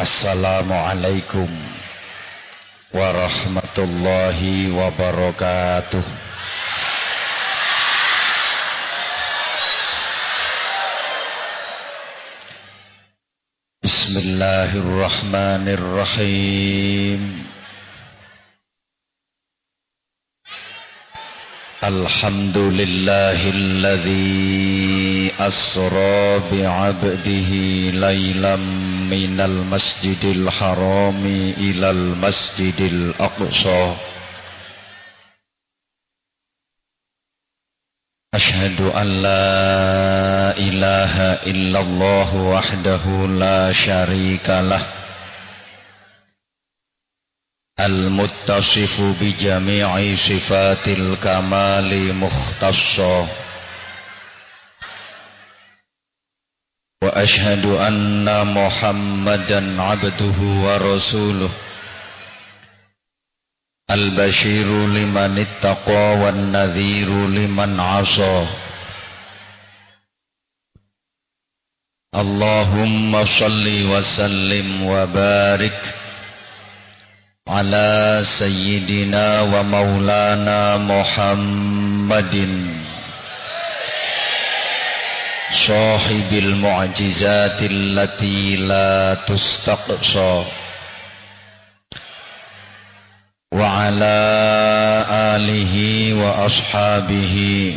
Assalamualaikum warahmatullahi wabarakatuh. Bismillahirrahmanirrahim. الحمد لله الذي أسرى بعبده ليلا من المسجد الحرام إلى المسجد الأقصى. أشهد أن لا إله إلا الله وحده لا شريك له. المتصف بجميع صفات الكمال مختصا. وأشهد أن محمدا عبده ورسوله. البشير لمن اتقى والنذير لمن عصى. اللهم صل وسلم وبارك على سيدنا ومولانا محمد. صاحب المعجزات التي لا تستقصى. وعلى آله وأصحابه.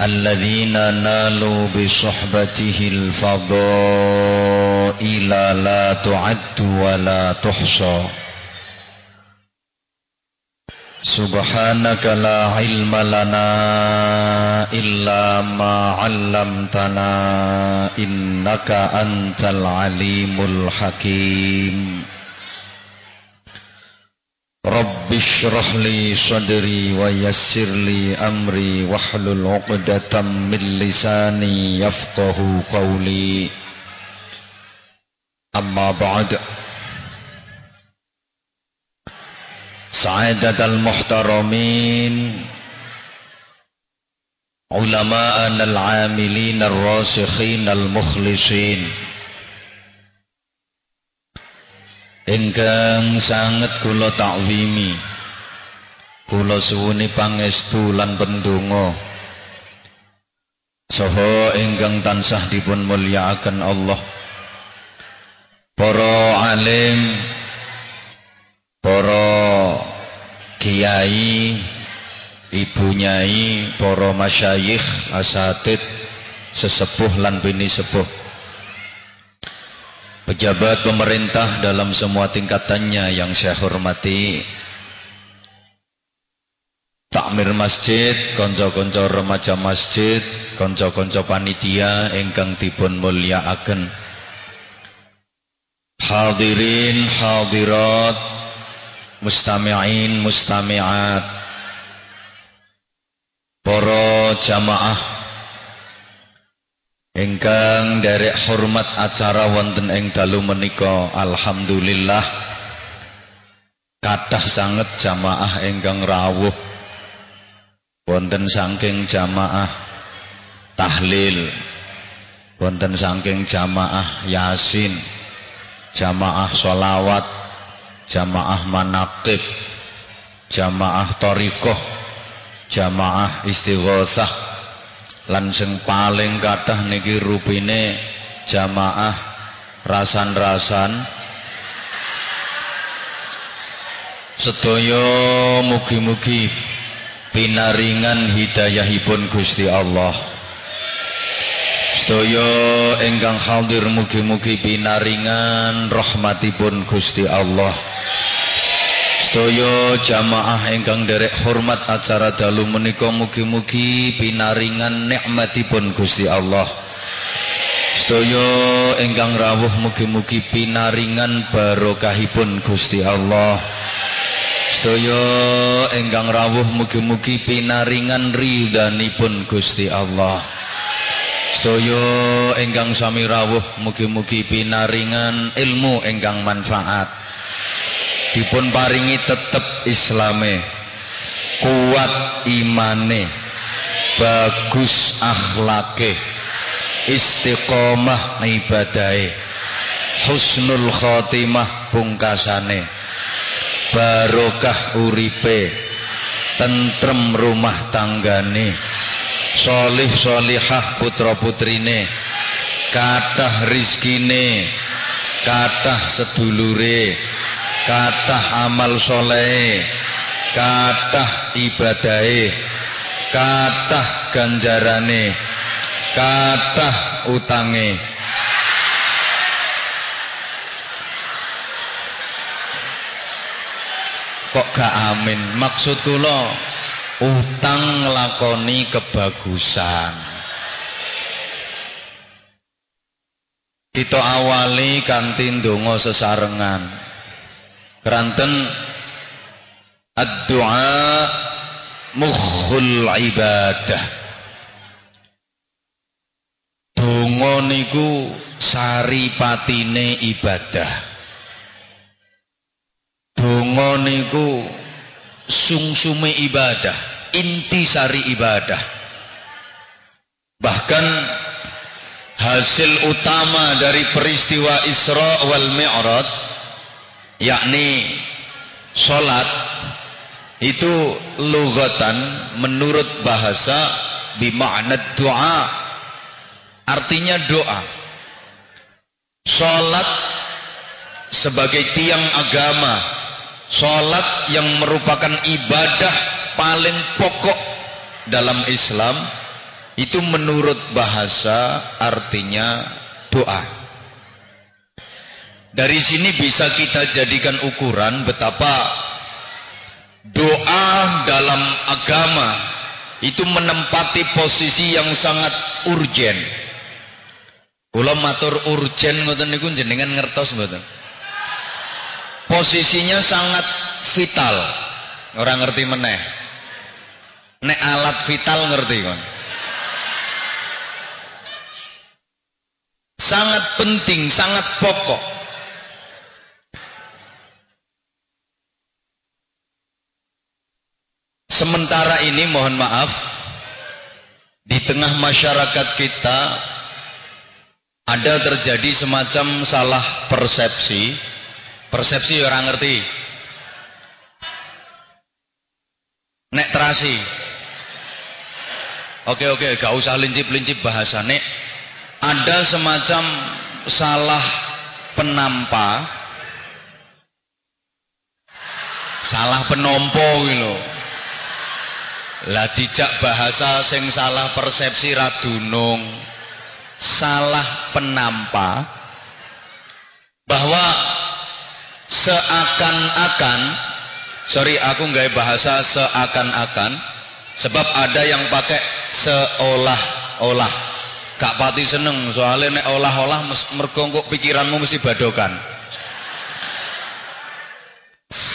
الذين نالوا بصحبته الفضائل لا تعد ولا تحصى. سبحانك لا علم لنا إلا ما علمتنا إنك أنت العليم الحكيم. رب اشرح لي صدري ويسر لي أمري واحلل عقدة من لساني يفقه قولي. أما بعد. سعادة المحترمين علماءنا العاملين الراسخين المخلصين. Ingkang sanget kula takwimi. Kula suwuni pangestu lan pendonga. Saha ingkang tansah dipun mulyakaken Allah. Para alim para kiai ibu nyai para masyayikh asatid sesepuh lan bini sepuh pejabat pemerintah dalam semua tingkatannya yang saya hormati. Takmir masjid konco-konco remaja masjid konco-konco panitia ingkang dipun mulyakaken. Hadirin hadirat mustami'in mustami'at. Para jamaah Ingkang derek hormat acara wonten ing dalu menika alhamdulillah. Kathah sanget jamaah ingkang rawuh. Wonten saking jamaah tahlil. Wonten saking jamaah yasin. Jamaah solawat jamaah manaqib. Jamaah torikoh jamaah istighosah lan sing paling kathah niki rupine jamaah rasan-rasan. Sedaya mugi-mugi pinaringan hidayahipun Gusti Allah. Sedaya ingkang hadir mugi-mugi pinaringan rahmatipun Gusti Allah Sedaya jamaah ingkang derek hormat acara dalu menika mugi-mugi pinaringan nikmatipun Gusti Allah. Sedaya ingkang rawuh mugi-mugi pinaringan barokahipun Gusti Allah. Sedaya ingkang rawuh mugi-mugi pinaringan ridhanipun Gusti Allah. Sedaya ingkang sami rawuh mugi-mugi pinaringan ilmu ingkang manfaat dipun paringi tetep islame. Kuat imane. Bagus akhlake. Istiqomah ibadahe. Husnul khotimah pungkasane. Barokah uripe. Tentrem rumah tanggane. Solih solihah putra putrine kathah rizkine. Kathah sedulure kathah amal soleh. Kathah ibadahe. Kathah ganjarane. Kathah utange. Kok gak amin? Maksud kula utang nglakoni kebagusan. Kita awali kanthi ndonga sesarengan keranten ad-du'a mukhul ibadah donga niku saripatine ibadah Donga niku sungsume ibadah, inti sari ibadah. Bahkan hasil utama dari peristiwa Isra wal Mi'raj yakni salat itu lugatan menurut bahasa bimakna doa artinya doa. Salat sebagai tiang agama. Salat yang merupakan ibadah paling pokok dalam Islam itu menurut bahasa artinya doa. Dari sini bisa kita jadikan ukuran betapa doa dalam agama itu menempati posisi yang sangat urgen. Kula matur urgen ngoten niku jenengan ngertos mboten? posisinya sangat vital orang ngerti meneh nek alat vital ngerti kon sangat penting sangat pokok sementara ini mohon maaf di tengah masyarakat kita ada terjadi semacam salah persepsi Persepsi orang ngerti. Nek terasi. Oke oke, gak usah lincip-lincip bahasa nek. Ada semacam salah penampa salah penompo gitu lah dijak bahasa sing salah persepsi radunung salah penampa bahwa seakan-akan sorry aku nggak bahasa seakan-akan sebab ada yang pakai seolah-olah. Gak pati seneng soalnya nek olah-olah mergongkok pikiranmu mesti badokan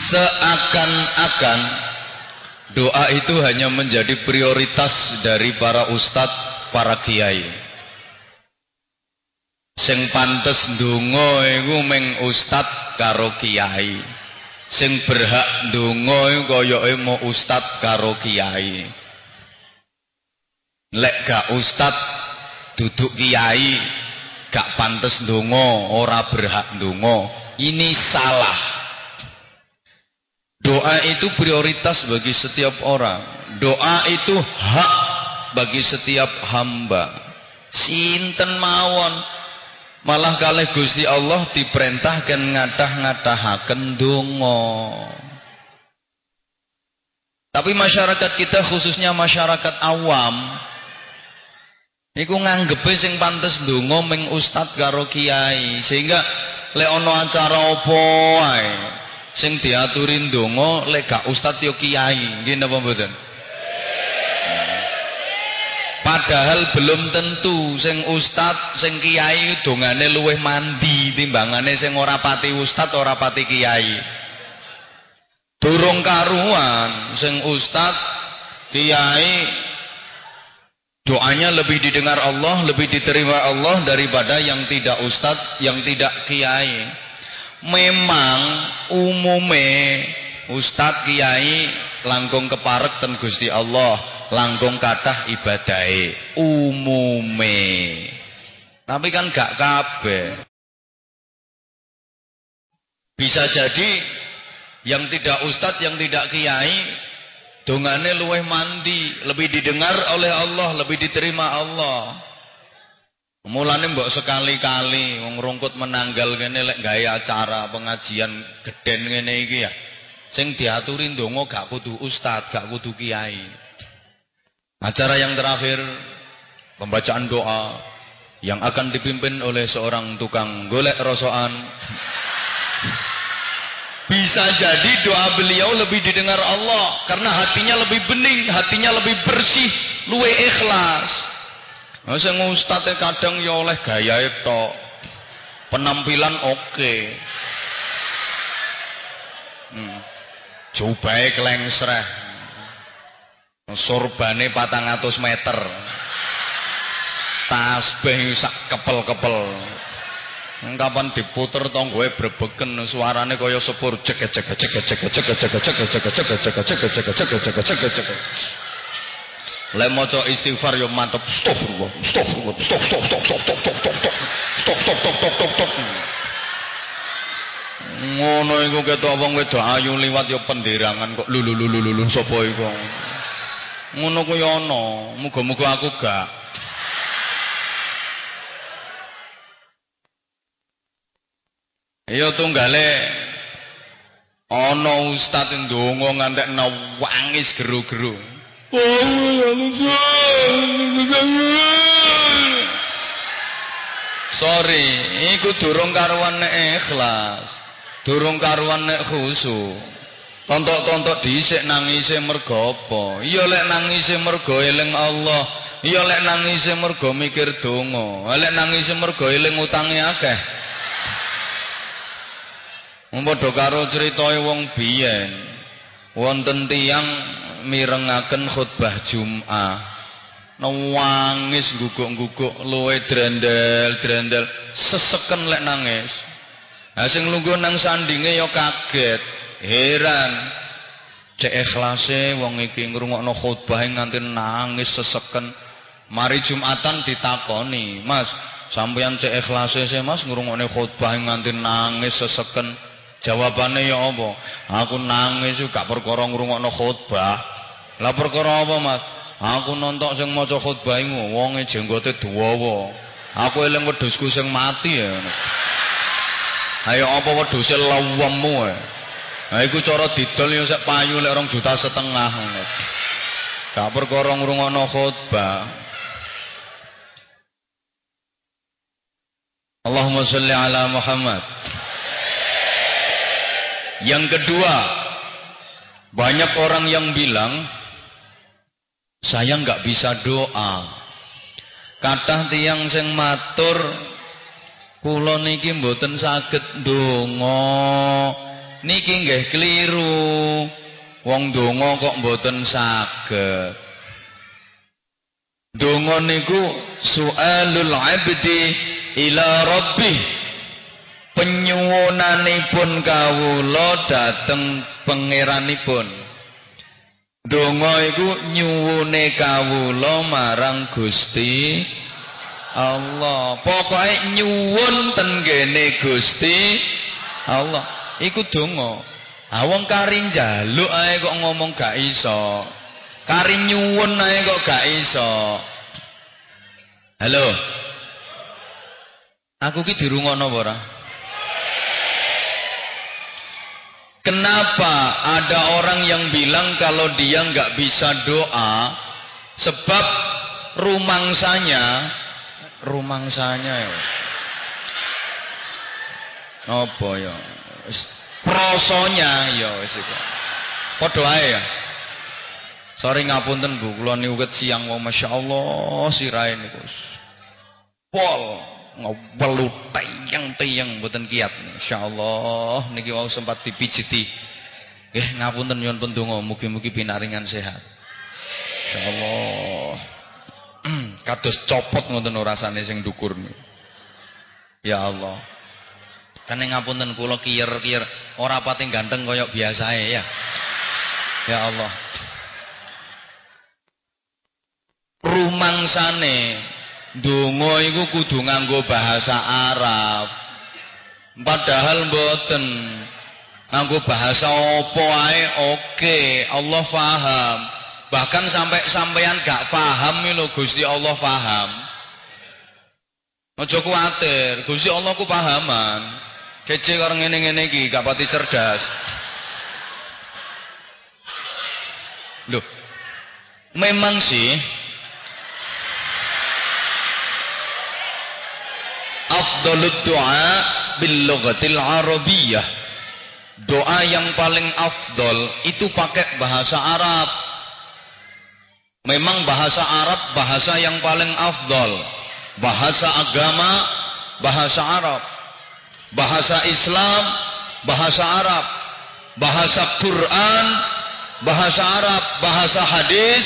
seakan-akan doa itu hanya menjadi prioritas dari para ustadz para kiai. Sing pantes ndonga iku meng ustad karo kiai. Sing berhak ndonga iku koyoke mau ustad karo kiai. Lek gak ustad duduk kiai gak pantes ndonga ora berhak ndonga. Ini salah doa itu prioritas bagi setiap orang. Doa itu hak bagi setiap hamba. Sinten mawon? Malah kalih Gusti Allah diperintahkan ngadah-ngadahaken donga. Tapi masyarakat kita khususnya masyarakat awam niku nganggepe sing pantes donga ming ustad karo kiai. Sehingga lek ana acara apa sing diaturin donga lek gak ustad yo kiai nggih napa mboten Padahal belum tentu sing ustad, sing kiai dongane luweh mandi timbangane sing ora pati ustad, ora pati kiai. Durung karuan sing ustad, kiai doanya lebih didengar Allah, lebih diterima Allah daripada yang tidak ustad, yang tidak kiai. Memang umume ustad kiai langkung keparek ten Gusti Allah langkung kathah ibadahe. Umume. Tapi kan gak kabeh. Bisa jadi yang tidak ustadz, yang tidak kiai, dongane luweh mandi, lebih didengar oleh Allah, lebih diterima Allah. Mulane mbok sekali-kali wong rungkut menanggal kene lek gawe acara pengajian geden ngene iki ya. Sing diaturi ndonga gak kudu ustad, gak kudu kiai. Acara yang terakhir pembacaan doa yang akan dipimpin oleh seorang tukang golek rosokan. Bisa jadi doa beliau lebih didengar Allah karena hatinya lebih bening, hatinya lebih bersih, luwe ikhlas. Nah, sing ustate kadang ya oleh gaya itu Penampilan oke. Hmm. Jubahe klengsreh. Sorbane 400 meter. Tasbih sak kepel-kepel. Kapan diputer tonggoe brebeken suarane kaya sepur cek cek cek cek cek cek cek cek cek cek cek cek cek cek cek cek cek Lek maca istighfar yo mantep. Astagfirullah. Astagfirullah. Stop stop stop stop stop stop stop stop. Stop stop stop stop stop stop. Ngono iku ketok wong wedok ayu liwat yo penderangan kok lulu lulu lulu sapa iku. Ngono kuwi ana. Muga-muga aku gak. Iyo tunggale ana ustaz ndonga ngantek nangis geru-geru. Sorry, iku durung karuan nek ikhlas. Durung karuan nek khusu. Tontok-tontok dhisik nangise mergo apa? Iya lek nangise mergo eling Allah. Iya lek nangise mergo mikir donga. Lek nangise mergo eling utange akeh. Padha karo critae wong biyen. Wonten tiyang mirengaken khutbah Jumat. Nangis guguk-guguk luwe drendel-drendel seseken lek nangis. Ha sing lungguh nang sandinge ya kaget, heran. Cek ikhlase wong iki ngrungokno khutbah nganti nangis seseken. Mari Jumatan ditakoni, Mas, sampeyan cek ikhlase sih Mas ngrungokne khutbah nganti nangis seseken. Jawabannya ya apa? Aku nangis juga perkara ngrungokno khutbah. Lah perkara apa, Mas? Aku nonton sing maca khutbah iku wonge jenggote dawa. Aku eling wedhusku sing mati ya. Ayo apa wedhuse lawemmu ya. Nah iku cara didol ya sak payu lek 2 juta setengah ngono. Gak perkara ngrungokno khutbah. Allahumma sholli ala Muhammad. Yang kedua, banyak orang yang bilang saya nggak bisa doa. Kata tiang sing matur kula niki mboten saged donga. Niki nggih keliru. Wong donga kok mboten saged. Donga niku su'alul 'abdi ila rabbih penyuwunanipun kawula dhateng pangeranipun. Donga iku nyuwune kawula marang Gusti Allah. Pokoke nyuwun ten Gusti Allah. Iku donga ha wong kari njaluk ae kok ngomong gak iso. Kari nyuwun ae kok gak iso. Halo. Aku ki dirungokno apa ora Kenapa ada orang yang bilang kalau dia nggak bisa doa sebab rumangsanya rumangsanya ya. Apa ya? Prosonya ya wis iku. Padha ae ya. Sorry ngapunten Bu, kula niku siang wong masyaallah sirahe niku. Pol ngawelu tayang-tayang mboten kiat. Insyaallah niki wau sempat dipijiti. Nggih ngapunten nyuwun pendonga mugi-mugi pinaringan sehat. Insyaallah. Kados copot ngoten rasane sing dukur Ya Allah. Kan ngapunten kula kiyer-kiyer ora pati ganteng kaya biasae ya. Ya Allah. Rumangsane Donga iku kudu nganggo bahasa Arab. Padahal mboten. nganggo bahasa apa ae oke Allah faham bahkan sampai sampean gak faham lho Gusti Allah faham Ojo kuatir, Gusti Allah ku pahaman. Kece karo ngene-ngene iki gak pati cerdas. Loh. Memang sih afdalud du'a bil lughatil arabiyyah. Doa yang paling afdol itu pakai bahasa Arab. Memang bahasa Arab bahasa yang paling afdol bahasa agama bahasa Arab. Bahasa Islam bahasa Arab. Bahasa Quran bahasa Arab. Bahasa hadis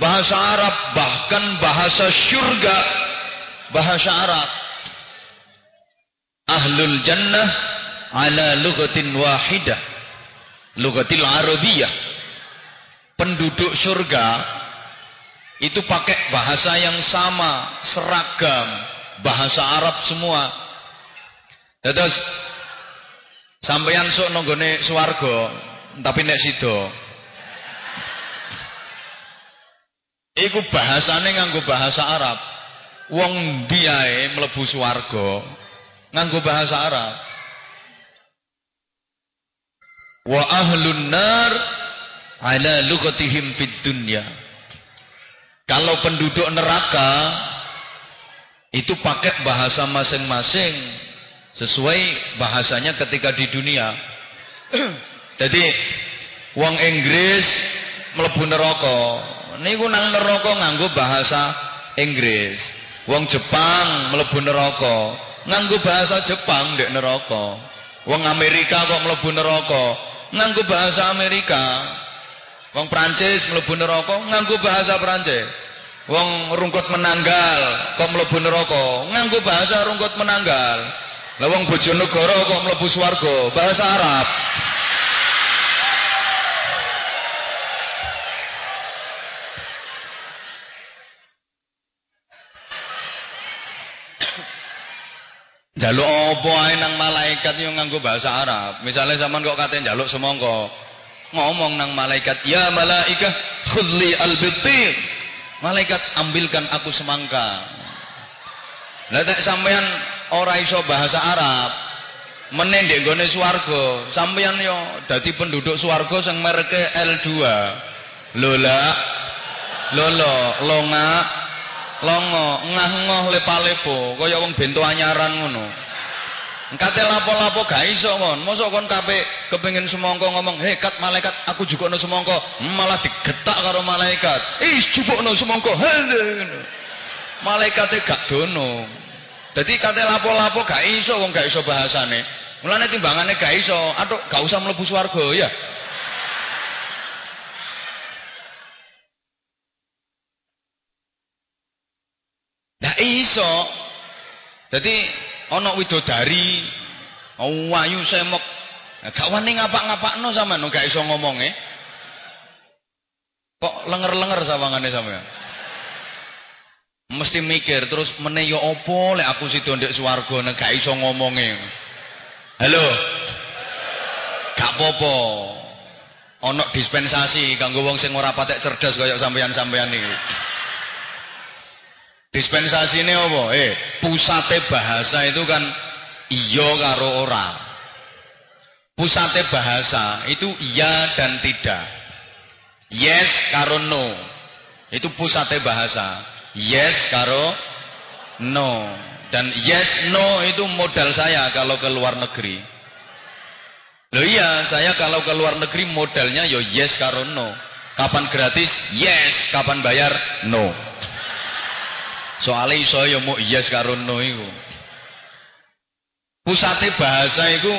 bahasa Arab. Bahkan bahasa syurga bahasa Arab ahlul jannah ala lugatin wahidah lugatil arabiyah penduduk surga itu pakai bahasa yang sama, seragam, bahasa Arab semua. Terus sampeyan sok nonggone swarga, tapi nek sido. Iku bahasane nganggo bahasa Arab. Wong diae mlebu swarga nganggo bahasa Arab. Wa ahlun nar ala lugatihim fid dunya. Kalau penduduk neraka itu pakai bahasa masing-masing sesuai bahasanya ketika di dunia. Jadi wong Inggris mlebu neraka. Niku nang neraka nganggo bahasa Inggris. Wong Jepang mlebu neraka nganggo bahasa Jepang ndek neraka. Wong Amerika kok mlebu neraka nganggo bahasa Amerika. Wong Prancis mlebu neraka nganggo bahasa Prancis. Wong rungkut menanggal kok mlebu neraka nganggo bahasa rungkut menanggal. Lah wong Bojonegoro kok mlebu swarga bahasa Arab. Jaluk apa ae nang malaikat yo nganggo bahasa Arab. Misalnya zaman kok katen jaluk semongko, ngomong nang malaikat, "Ya malaikah, khudli al-bitir." Malaikat, ambilkan aku semangka. Lah tak sampean ora iso bahasa Arab, menen ndek gone swarga, sampean yo dadi penduduk swarga sing mereke L2. Lola, lolo, longa, longo, ngah-ngoh lepa-lepo, kaya wong bento anyaran ngono. Kate lapo-lapo gak iso kon. Mosok kon kape kepengin semongko ngomong, "Hei kat malaikat, aku juga no semongko." Malah digetak karo malaikat. "Ih, jupukno semongko." Malaikate gak dono. Dadi kate lapo-lapo gak iso wong gak iso bahasane. Mulane timbangane gak iso, atuk gak usah mlebu swarga ya. Gak iso. Jadi ana widodari wayu semok. Gak wani ngapak-ngapakno sampean gak iso ngomonge kok lenger-lenger sawangane sampean? Mesti mikir terus meneh ya apa lek aku sida ndek swarga nek gak iso ngomonge halo? Gak apa-apa. Dispensasi kanggo wong sing ora patek cerdas kaya sampean-sampean iki Dispensasi ini apa? Eh, pusate bahasa itu kan iya karo ora. Pusate bahasa itu iya dan tidak. Yes karo no. Itu pusate bahasa. Yes karo no. Dan yes no itu modal saya kalau ke luar negeri. Loh iya, saya kalau ke luar negeri modalnya yo yes karo no. Kapan gratis? Yes. Kapan bayar? No. Soale iso ya mau yes karo no iku. Pusate bahasa iku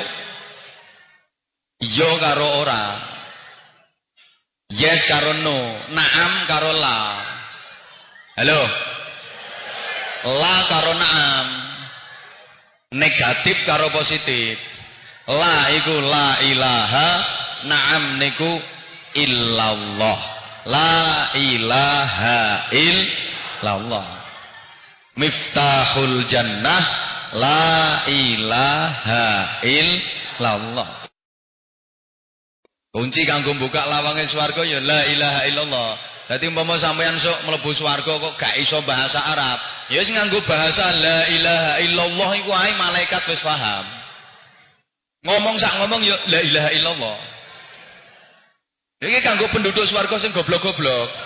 iya karo ora. Yes karo no, naam karo la. Halo. La karo naam. Negatif karo positif. La iku la ilaha, naam niku illallah. La ilaha illallah. Miftahul jannah la ilaha illallah Kunci kanggo buka lawange swarga ya la ilaha illallah. Dadi umpama sampeyan sok mlebu swarga kok gak iso bahasa Arab, ya wis nganggo bahasa la ilaha illallah iku ae malaikat wis paham. Ngomong sak ngomong ya la ilaha illallah. Iki kanggo penduduk swarga sing goblok-goblok.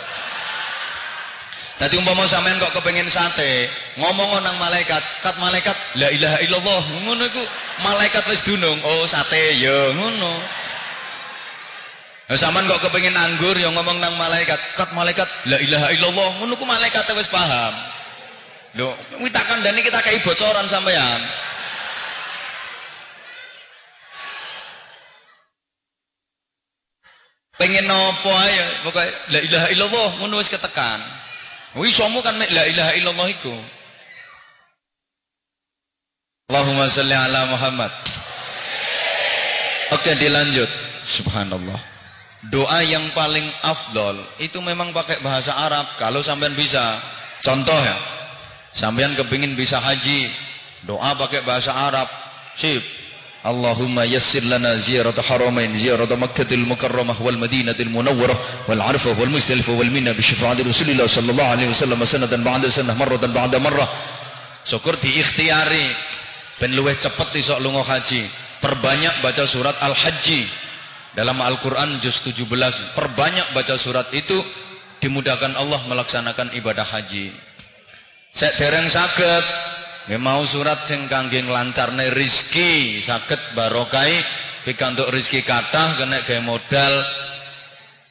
Dadi umpama sampean kok kepengin sate, ngomong nang malaikat, kat malaikat la ilaha illallah. Ngono iku malaikat wis dunung, oh sate ya ngono. Nah, sampean kok kepengin anggur ya ngomong nang malaikat, kat malaikat la ilaha illallah. Ngono ku malaikat wis paham. Lho, kuwi tak kandhani kita kai bocoran sampean. pengen nopo ae pokoke la ilaha illallah ngono wis ketekan wi isomu kan la ilaha illallah iku. Allahumma salli ala Muhammad. Oke dilanjut. Subhanallah. Doa yang paling afdol Itu memang pakai bahasa Arab. Kalau sampean bisa Contoh ya. Sampean kepingin bisa haji Doa pakai bahasa Arab. Sip اللهم يسر لنا زيارة حرمين زيارة مكة المكرمة والمدينة المنورة والعرفة والمزدلفة والمنى بشفاعة رسول الله صلى الله عليه وسلم سنة بعد سنة مرة بعد مرة syukur diikhtiari ben luwih cepet iso lunga haji perbanyak baca surat al-haji dalam Al-Quran juz 17 perbanyak baca surat itu dimudahkan Allah melaksanakan ibadah haji saya dereng sakit Ya mau surat sing kangge nglancarne rizki saged barokai pikantuk rizki kathah kena gawe modal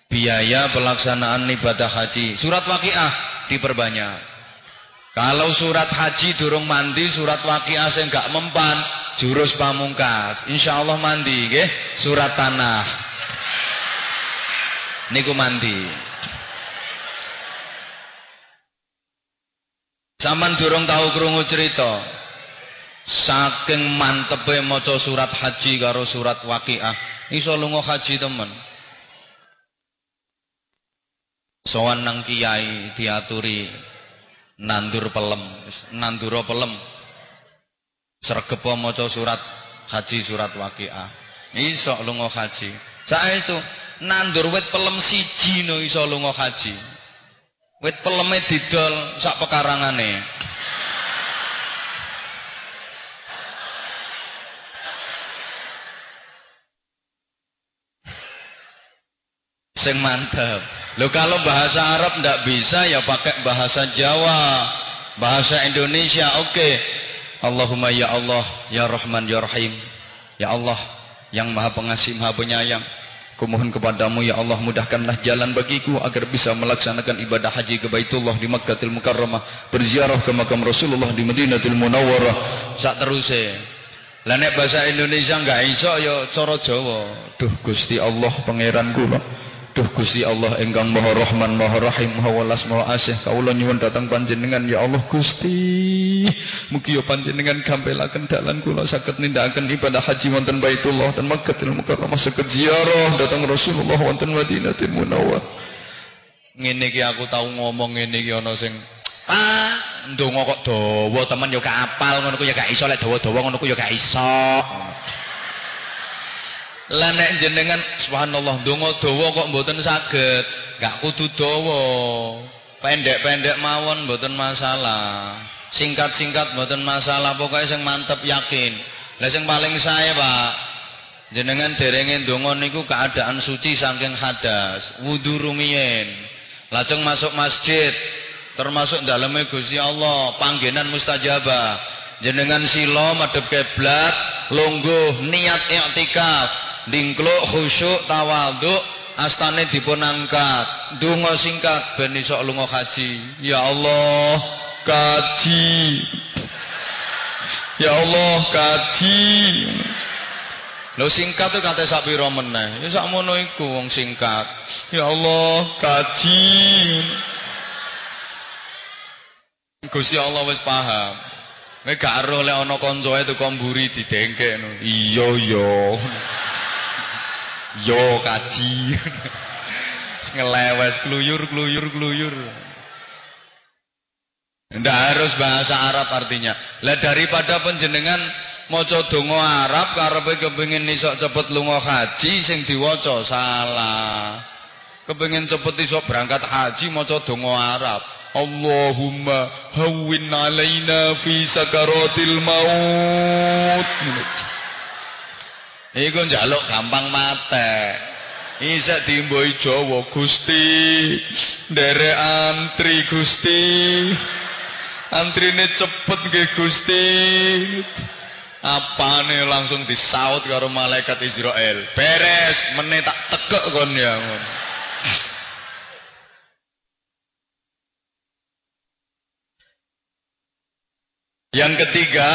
biaya pelaksanaan ibadah haji. Surat Waqiah diperbanyak. Kalau surat haji durung mandi, surat Waqiah sing gak mempan, jurus pamungkas. Insyaallah mandi nggih, surat tanah. Niku mandi. Saman durung tahu krungu cerita. Saking mantepe maca surat haji karo surat waqiah, iso lunga haji temen. Sowan nang kiai diaturi nandur pelem, nandura pelem. Sregepo maca surat haji surat waqiah. Iso lunga haji. Saestu nandur wit pelem siji no iso lunga haji. Wit peleme didol sak pekarangane. Sing mantap. Lo kalau bahasa Arab ndak bisa ya pakai bahasa Jawa, bahasa Indonesia oke. Okay. Allahumma ya Allah, ya Rahman, ya Rahim. Ya Allah yang Maha Pengasih, Maha Penyayang. Kumohon kepadamu ya Allah mudahkanlah jalan bagiku agar bisa melaksanakan ibadah haji ke Baitullah di Makkahil Mukarramah, berziarah ke makam Rasulullah di Madinatul Munawwarah. Sak teruse. Lah nek bahasa Indonesia enggak iso ya cara Jawa. Duh Gusti Allah pangeran kula. Duh Gusti Allah engkang Maha Rahman, Maha Rahim, Maha Welas, Maha Asih. Kawula nyuwun datang panjenengan ya Allah Gusti. Mugi ya panjenengan gampelaken dalan kula saged nindakaken ibadah haji wonten Baitullah dan Makkahul Mukarramah saged ziarah datang Rasulullah wonten Madinatul Munawwarah. Ngene iki aku tau ngomong ngene iki ana sing Pak, ndonga kok dawa temen ya gak apal ngono ku ya gak iso lek dawa-dawa ngono ku ya gak iso. Lah nek jenengan subhanallah donga dawa kok mboten saged, gak kudu dawa. Pendek-pendek mawon mboten masalah. Singkat-singkat mboten masalah, pokoknya sing mantep yakin. Lah sing paling saya, Pak, jenengan derenge donga niku keadaan suci saking hadas, wudu rumiyin. Lajeng masuk masjid, termasuk dalamnya Gusti Allah, panggenan mustajabah. Jenengan silo madhep kiblat, lungguh niat i'tikaf dingkluk khusyuk tawaduk astane dipun angkat singkat ben iso lunga haji ya Allah kaji ya Allah kaji Lo singkat tuh kata sak pira meneh. Ya sak mono iku wong singkat. Ya Allah, kaji. Gusti Allah wis paham. Nek gak roh lek ana kancae tuku mburi didengkekno. Iya, iya. Yo kaji. Ngelewes keluyur keluyur keluyur. Ndak harus bahasa Arab artinya. Lah daripada penjenengan maca donga Arab karepe kepengin iso cepet lunga haji sing diwaca salah. Kepengin cepet iso berangkat haji maca donga Arab. Allahumma hawwin alaina fi sakaratil maut. Iku njaluk gampang mate. Isa dimboi Jawa Gusti, nderek antri Gusti. Antrine cepet nggih Gusti. Apane langsung disaut karo malaikat Israel. Beres, meneh tak tekek kon ya. Yang ketiga,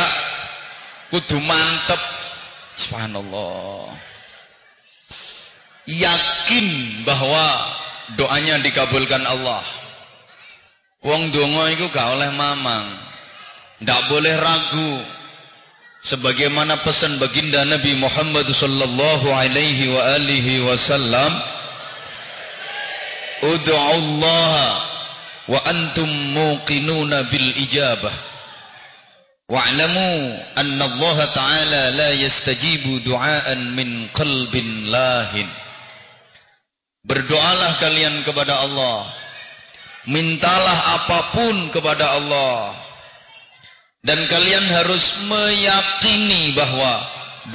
kudu mantep. Subhanallah. Yakin bahwa doanya dikabulkan Allah. Wong donga iku gak oleh mamang. Ndak boleh ragu sebagaimana pesan baginda Nabi Muhammad sallallahu alaihi wa alihi wasallam Ud'u Allah wa antum muqinuna bil ijabah wa'lamu anna Allah ta'ala la yastajibu du'aan min qalbin lahin Berdoalah kalian kepada Allah mintalah apa pun kepada Allah dan kalian harus meyakini bahwa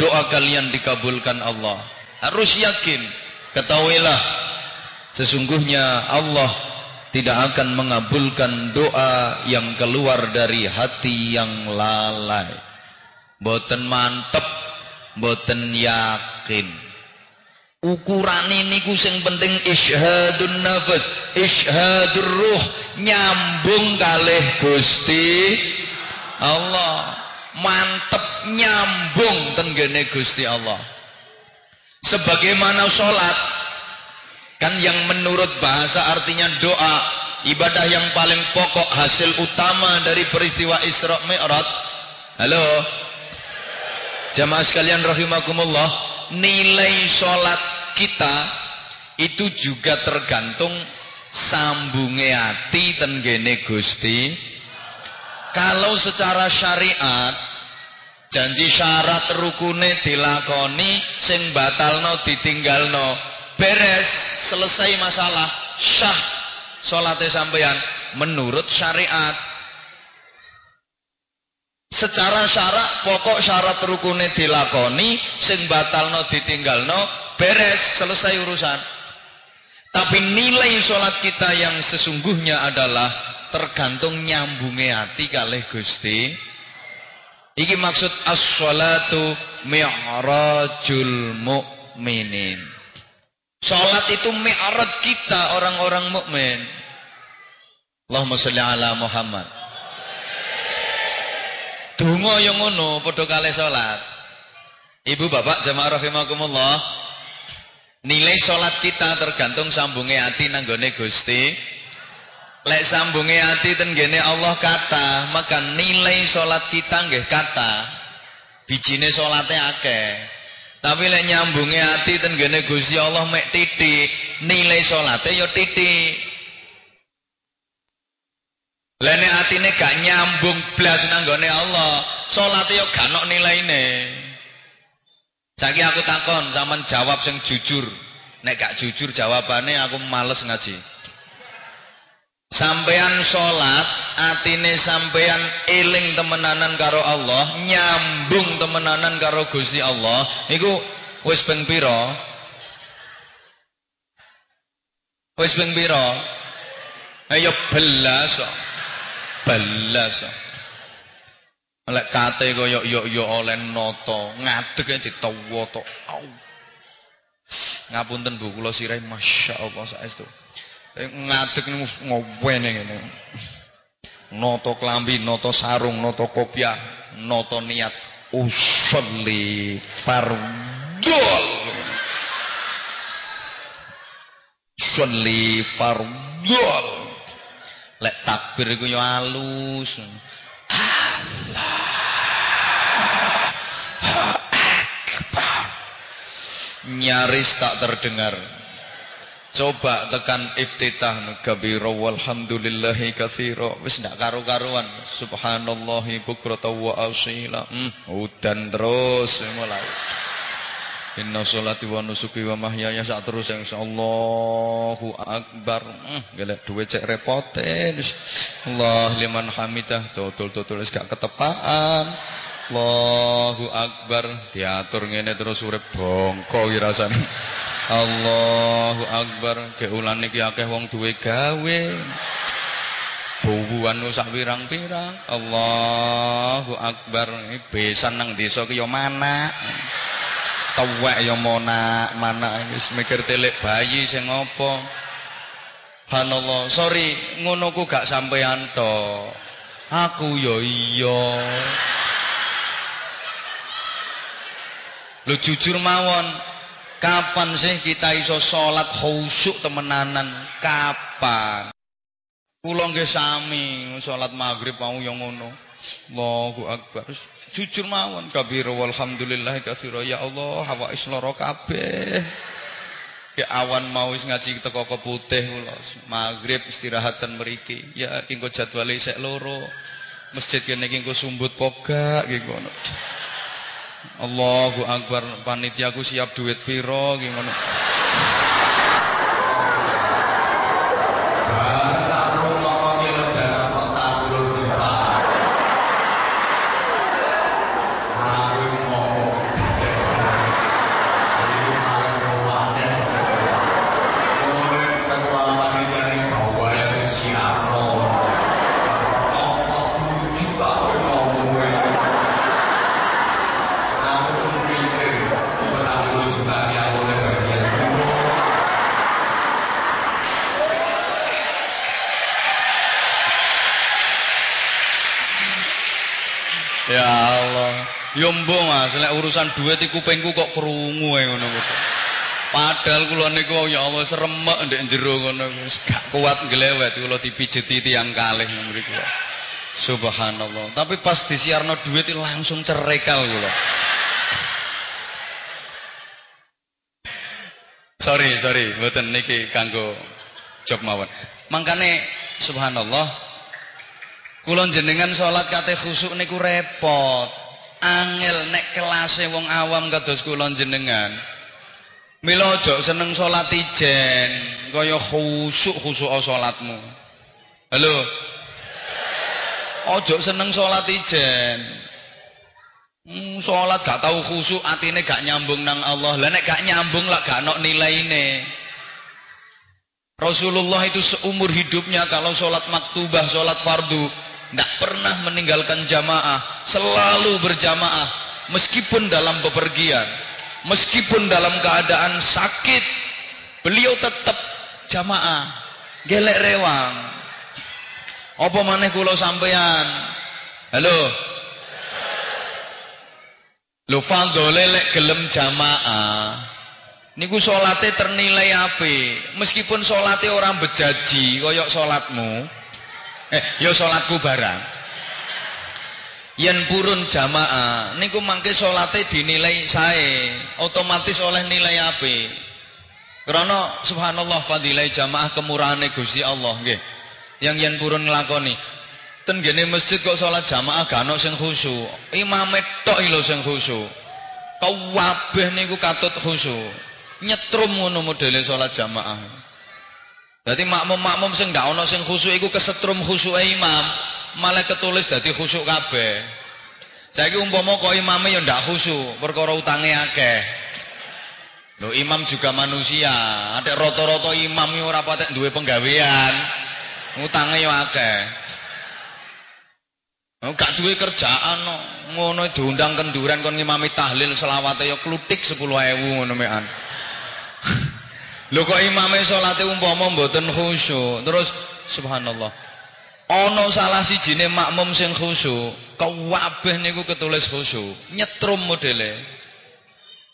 doa kalian dikabulkan Allah. Harus yakin. Ketahuilah sesungguhnya Allah tidak akan mengabulkan doa yang keluar dari hati yang lalai. Boten mantep, boten yakin. Ukuran ini sing penting isyhadun nafas, ishadur ruh, nyambung kalih Gusti Allah mantep nyambung tenggene Gusti Allah sebagaimana sholat kan yang menurut bahasa artinya doa ibadah yang paling pokok hasil utama dari peristiwa Isra Mi'raj. Halo? Jamaah sekalian rahimakumullah nilai sholat kita itu juga tergantung sambunge hati tenggene Gusti. Kalau secara syariat janji syarat rukune dilakoni sing batalno ditinggalno beres selesai masalah syah salate sampeyan menurut syariat secara syarat pokok syarat rukune dilakoni sing batalno ditinggalno beres selesai urusan tapi nilai sholat kita yang sesungguhnya adalah tergantung nyambunge hati kalih Gusti. Iki maksud as-sholatu mi'rajul mu'minin. Salat itu mi'raj kita orang-orang mukmin. Allahumma sholli ala Muhammad. Donga yang ngono padha kalih salat. Ibu bapak jamaah rahimakumullah. Nilai salat kita tergantung sambunge hati nanggone Gusti. Lek sambunge ati tenggene Allah kata, maka nilai salat kita nggih kata. Bijine salate akeh. Tapi lek nyambunge ati tenggene Gusti Allah mek titik, nilai salate ya titik. Lah nek atine gak nyambung blas nang gone Allah, salate ya gak ono nilaine. Saiki aku takon, zaman jawab sing jujur. Nek gak jujur jawabane aku males ngaji. Sampean sholat, atine sampean eling temenanan karo Allah, nyambung temenanan karo Gusti Allah, iku wis ping pira? Wis ping pira? Ayo belas. Belas kok. Lek kate koyo yo yo oleh noto, ngadeg ditawa to. Ngapunten Bu kula sirah masyaallah saestu. Ngadeg ngowene ngene. Noto klambi, noto sarung, noto kopiah, noto niat usolli fardol. Usolli fardol. Lek takbir iku yo alus. Allah. Nyaris tak terdengar. Coba tekan iftitah kabira walhamdulillahi katsira. Wis ndak karo-karuan. Subhanallahi bukrata wa asila. Hmm, udan terus mulai. Inna sholati wa nusuki wa mahyaya sak terus Allahu akbar. Hmm, gelek duwe cek repoten. Allah liman hamidah. Totul-totul wis gak ketepaan. Allahu akbar diatur ngene terus urip bongko rasane. Allahu Akbar. Keulan iki akeh wong duwe gawe. Bubuan sak pirang-pirang. Allahu Akbar. Besan nang desa ki ya mana tuwek ya mana mana wis mikir telik bayi sing apa. Hanallah sorry ngono ku gak sampean to. Aku ya iya. Lu jujur mawon Kapan sih kita iso sholat khusyuk temenanan? Kapan? Kula nggih sami salat maghrib mau yang ngono. Allahu akbar. Jujur mawon kabiru walhamdulillah katsira ya Allah hawa isloro kabeh. Ke awan mau wis ngaji teko putih kula. Maghrib istirahatan mriki. Ya kengko jadwale sek loro. Masjid kene kengko sumbut poga nggih ngono. Allahu Akbar panitiaku siap duit piro gimana urusan duit iku kupingku kok krungu ae ngono. Padahal kula niku ya Allah seremek ndek jero ngono gak kuat glewet kula dipijeti tiyang kalih mriku. Subhanallah. Tapi pas disiarno duit langsung cerekal kula. Sorry, sorry, mboten niki kanggo job mawon. Mangkane subhanallah kula jenengan salat kate khusuk niku repot angel nek kelase wong awam kados kula jenengan mila aja seneng salat ijen kaya khusuk-khusuk salatmu halo aja seneng salat ijen Hmm, salat gak tau khusuk atine gak nyambung nang Allah. Lah nek gak nyambung lah gak ono nilaine. Rasulullah itu seumur hidupnya kalau sholat maktubah, sholat fardu, tidak pernah meninggalkan jamaah, selalu berjamaah meskipun dalam bepergian, meskipun dalam keadaan sakit, beliau tetap jamaah, gelek rewang. Apa maneh kula sampean? Halo. Lho fadhole lek gelem jamaah. Niku salate ternilai api. Meskipun salate orang bejaji koyok salatmu, eh ya salatku barang. Yen purun jamaah niku mangke salate dinilai sae otomatis oleh nilai api karena subhanallah fadilai jamaah kemurahane Gusti Allah nggih. Yang yen purun nglakoni ten masjid kok salat jamaah gak ono sing khusyuk? Imam tok lho sing khusyuk. Kabeh niku katut khusyuk. Nyetrum ngono modele salat jamaah Jadi makmum-makmum sing gak ono sing khusuk iku kesetrum khusuke imam, malah ketulis dadi khusuk kabeh. Saiki umpama kok imame ya ndak khusuk, perkara utange akeh. Lho imam juga manusia, ada rata-rata imam yo ora patek duwe penggawean. Utange yo akeh. Oh, gak duwe kerjaan no. ngono diundang kenduran kon ngimami tahlil selawate yo klutik 10.000 ngono mekan. Lho kok imame salate umpama mboten khusyuk, terus subhanallah. Ana salah sijine makmum sing khusyuk, kabeh niku ketulis khusyuk, nyetrum modele.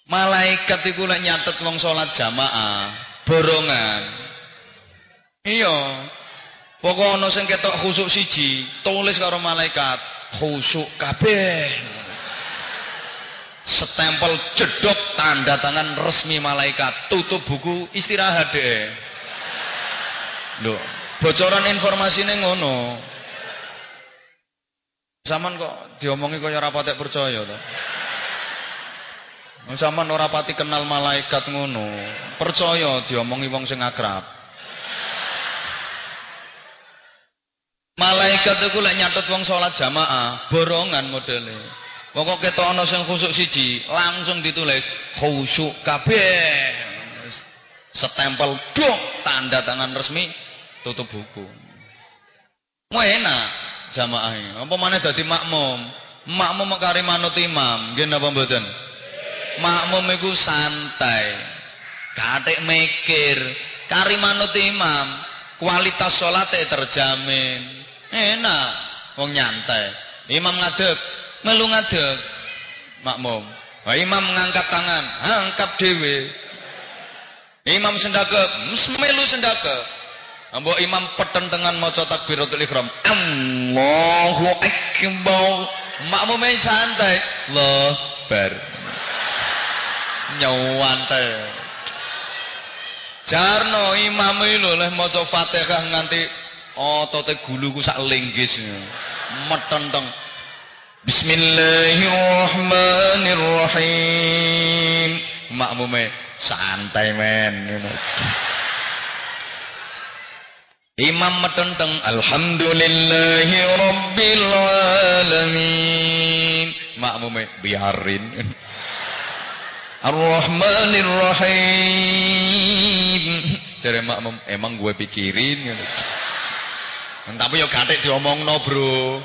Malaikat iku lek nyatet wong salat jamaah, borongan. Iya. Pokok ana sing ketok khusyuk siji, tulis karo malaikat, khusyuk kabeh setempel jedok tanda tangan resmi malaikat tutup buku istirahat deh Lho, bocoran informasine ngono. Saman kok diomongi kaya ora patek percaya to. Saman ora pati kenal malaikat ngono. Percaya diomongi wong sing akrab. Malaikat iku lek nyatet wong salat jamaah, borongan modele. Pokok ketok ana sing khusuk siji, langsung ditulis khusyuk kabeh. Setempel dong tanda tangan resmi tutup buku. Mau enak jamaah Apa mana dadi makmum? Makmum kari manut imam, nggih napa? Makmum iku santai. Katik mikir, kari manut imam, kualitas salate terjamin. Enak, wong nyantai. Imam ngadeg, melu ngadeg. Makmum. Wah, imam ngangkat tangan, angkat dhewe. Imam sendakep, melu sendakep. Ambo imam petentengan maca takbiratul ihram. Allahu akbar. Makmum santai. Allah bar. Nyawante. Jarno imam lho leh maca Fatihah nganti otote guluku sak linggis metenteng Bismillahirrahmanirrahim. Makmume santai men. Imam metenteng Alhamdulillahi Rabbil Alamin makmume biarin. Ar-Rahmanir Rahim Jare makmum emang gue pikirin. Tapi ya gatik diomongno, Bro.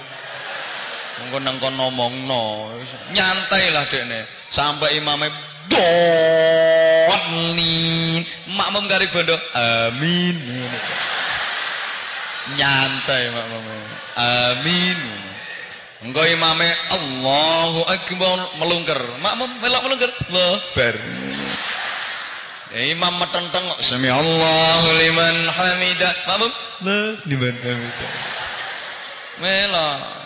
Mengko nang kon ngomongno, nyantai lah dekne. Sampai imame dolin. Makmum kari bondo, amin. Nyantai makmum. Amin. Engko imame Allahu Akbar melungker. Makmum melok melungker. Allah bar. Ya, imam metenteng sami Allahu liman hamidah. Makmum liman hamidah. Melo.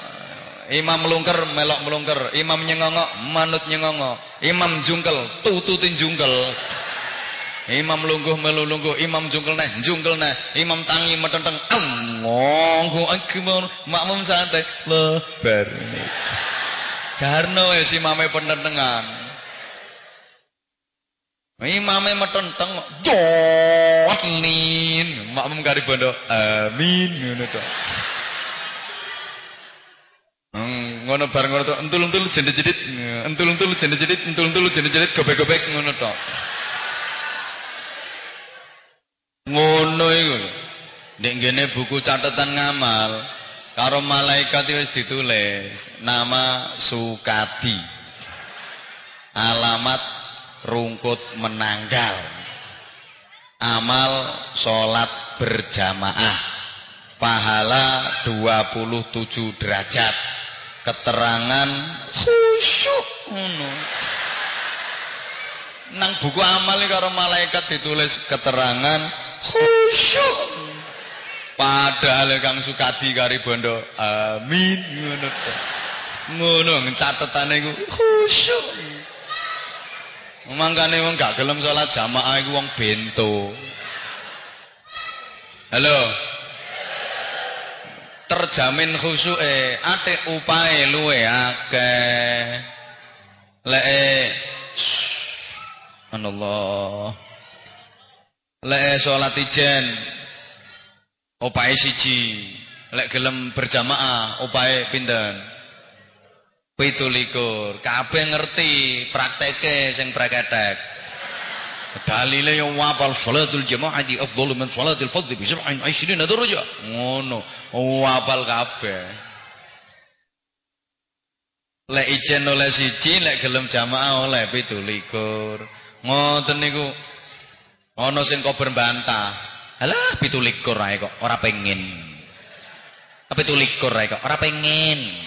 Imam melungker, melok melungker. Imam nyengongok, manut nyengongok. Imam jungkel, tututin jungkel. Imam lungguh melu lungguh, imam jungkel neh, jungkel neh. Imam tangi metenteng Allahu akbar. Makmum santai. Lebar. Jarno wis imame penentengan. Imame metenteng dotlin. Makmum kari bondo amin. Hmm, ngono bareng ngono to entul-entul jendet-jendet, entul-entul jendet-jendet, entul-entul jendet-jendet gobek-gobek ngono to. Ngono iku. Nek ngene buku catatan ngamal karo malaikat wis ditulis nama Sukadi. Alamat rungkut menanggal amal sholat berjamaah pahala 27 derajat keterangan khusyuk nang buku amal karo malaikat ditulis keterangan khusyuk. Padahal Kang Sukadi kari bondo amin. Ngono. Ngono catetane iku khusyuk. Mangkane wong gak gelem salat jamaah iku wong bento. Halo. Terjamin khusuke, atik upae luwe akeh. Leke Allah. Lek salat ijen upae siji. Lek gelem berjamaah upae pinten? Pitu likur. Kabeh ngerti prakteke sing praketek. Dalile yo wapal salatul jamaati afdalu min salatil fardhi bi 27 darajah. Ngono. Wapal kabeh. Lek ijen oleh siji, lek gelem jamaah oleh pitu likur. Ngoten niku. Ana sing kok berbantah. Alah pitu likur ae kok ora pengen. Pitu likur ae kok ora pengen.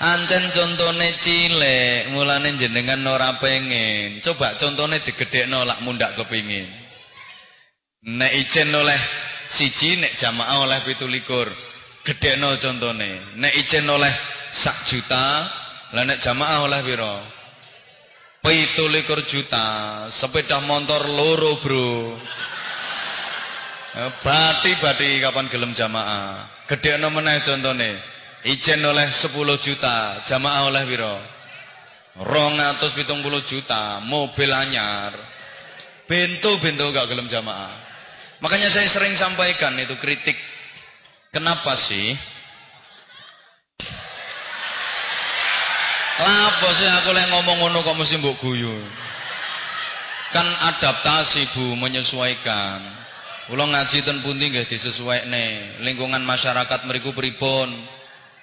Ancen contone cilik, mulane jenengan ora pengen. Coba contone digedhekno lak mundak kepingin. Nek ijen oleh siji nek jamaah oleh 17. Gedhekno contone. Nek ijen oleh sak juta, lah nek jamaah oleh pira? 17 juta. Sepeda motor loro, Bro. Eh, bati-bati kapan gelem jamaah. Gedekno meneh contone. Ijen oleh 10 juta, jamaah oleh piro? 270 juta, mobil anyar. Bento-bento gak gelem jamaah. Makanya saya sering sampaikan itu kritik. Kenapa sih? Lapo sih aku lek ngomong ngono kok mesti mbok guyu. Kan adaptasi Bu, menyesuaikan. Kula ngaji ten pundi nggih disesuaikne. Lingkungan masyarakat mriku pripun.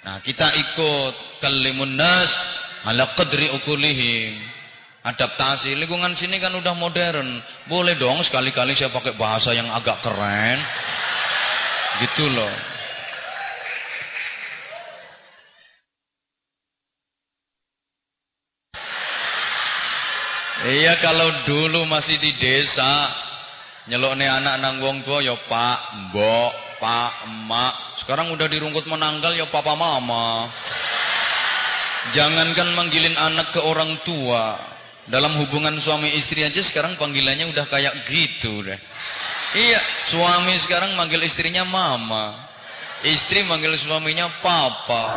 Nah, kita ikut kalimun nas ala qadri ukulihim. Adaptasi lingkungan sini kan udah modern. Boleh dong sekali-kali saya pakai bahasa yang agak keren. Gitu loh. Iya kalau dulu masih di desa Nyelokne anak nang wong tua ya Pak, Mbok, Pak, Emak. Sekarang udah dirungkut menanggal ya Papa Mama. Jangankan manggilin anak ke orang tua. Dalam hubungan suami istri aja sekarang panggilannya udah kayak gitu deh. Iya, suami sekarang manggil istrinya mama. Istri manggil suaminya papa.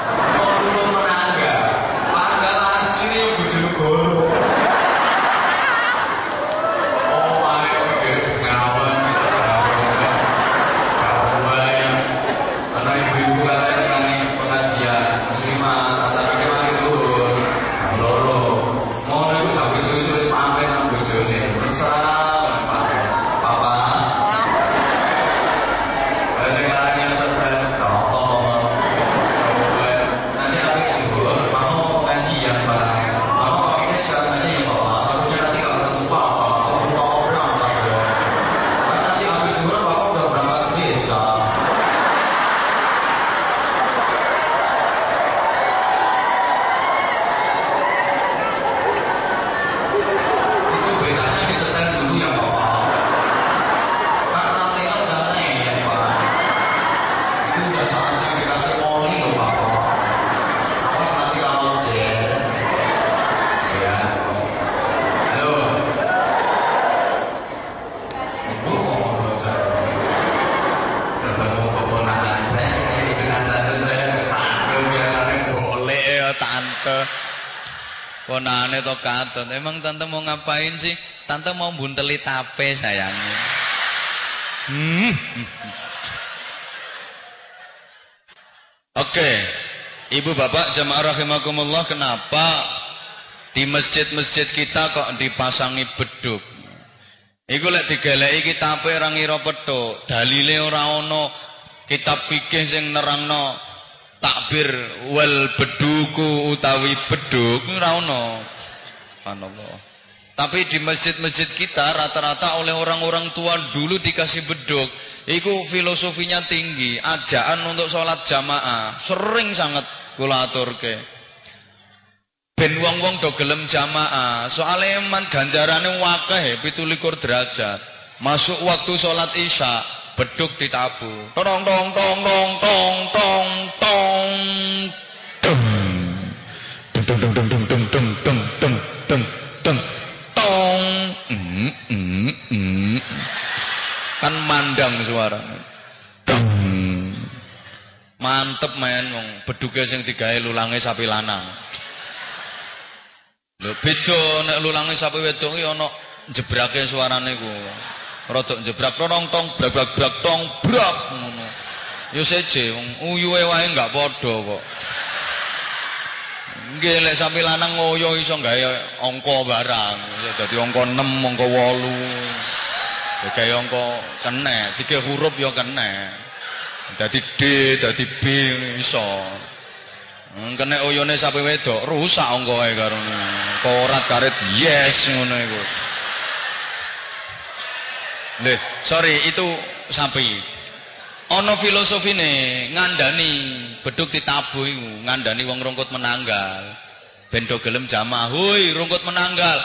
Tante. Emang tante mau ngapain sih? Tante mau bunteli tape sayangnya. Hmm. Oke. Okay. Ibu bapak jamaah rahimakumullah kenapa di masjid-masjid kita kok dipasangi beduk? Iku lek digeleki kitabe ora ngira petuk, dalile ora ana kitab fikih sing nerangno takbir wal beduku utawi beduk ora ana. Subhanallah. Tapi di masjid-masjid kita rata-rata oleh orang-orang tua dulu dikasih beduk. Itu filosofinya tinggi. Ajaan untuk sholat jamaah. Sering sangat kula aturke. Ben wong-wong do gelem jamaah. Soalnya eman ganjarane wakeh 17 derajat. Masuk waktu sholat isya, beduk ditabu. Tong tong tong tong tong tong tong. Mm, mm, kan mandang suara. Mantep men wong beduke sing digawe lulange sapi lanang. Lho beda nek lulange sapi wedok iki ana jebrake suarane ku. Rodok jebrak tong tong brak brak brak tong brak ngono. Yo seje wong uyuhe wae enggak padha kok Nggih lek sampe lanang ngoyo iso gawe angka barang. Ya dadi angka 6, angka 8. Ya gawe angka kene, tiga huruf ya kene. Dadi D, dadi B iso. Hmm, kene oyone sapi wedok rusak angka ae karo korat karet yes ngono iku. Leh, sorry itu sapi. Ana filosofine ngandani beduk ditabuh ngandani wong rungkut menanggal. Ben gelem jamaah. Hoi, rungkut menanggal.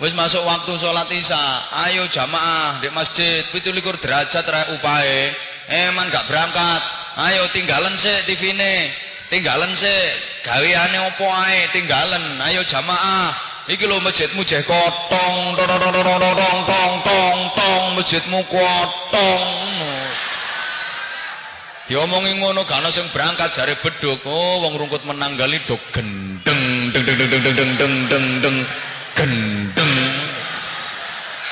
Wis masuk waktu sholat Isya. Ayo jamaah di masjid 17 derajat rek upahe. Eman gak berangkat. Ayo tinggalan sik TV-ne. Tinggalan sik gaweane opo ae, tinggalan. Ayo jamaah. Iki lho masjidmu jeh kotong, tong tong tong tong tong tong, masjidmu kotong. Diomongi ngono gak ana sing berangkat jare beduk. Oh, wong rungkut menanggali do gendeng deng deng deng deng deng deng deng deng gendeng.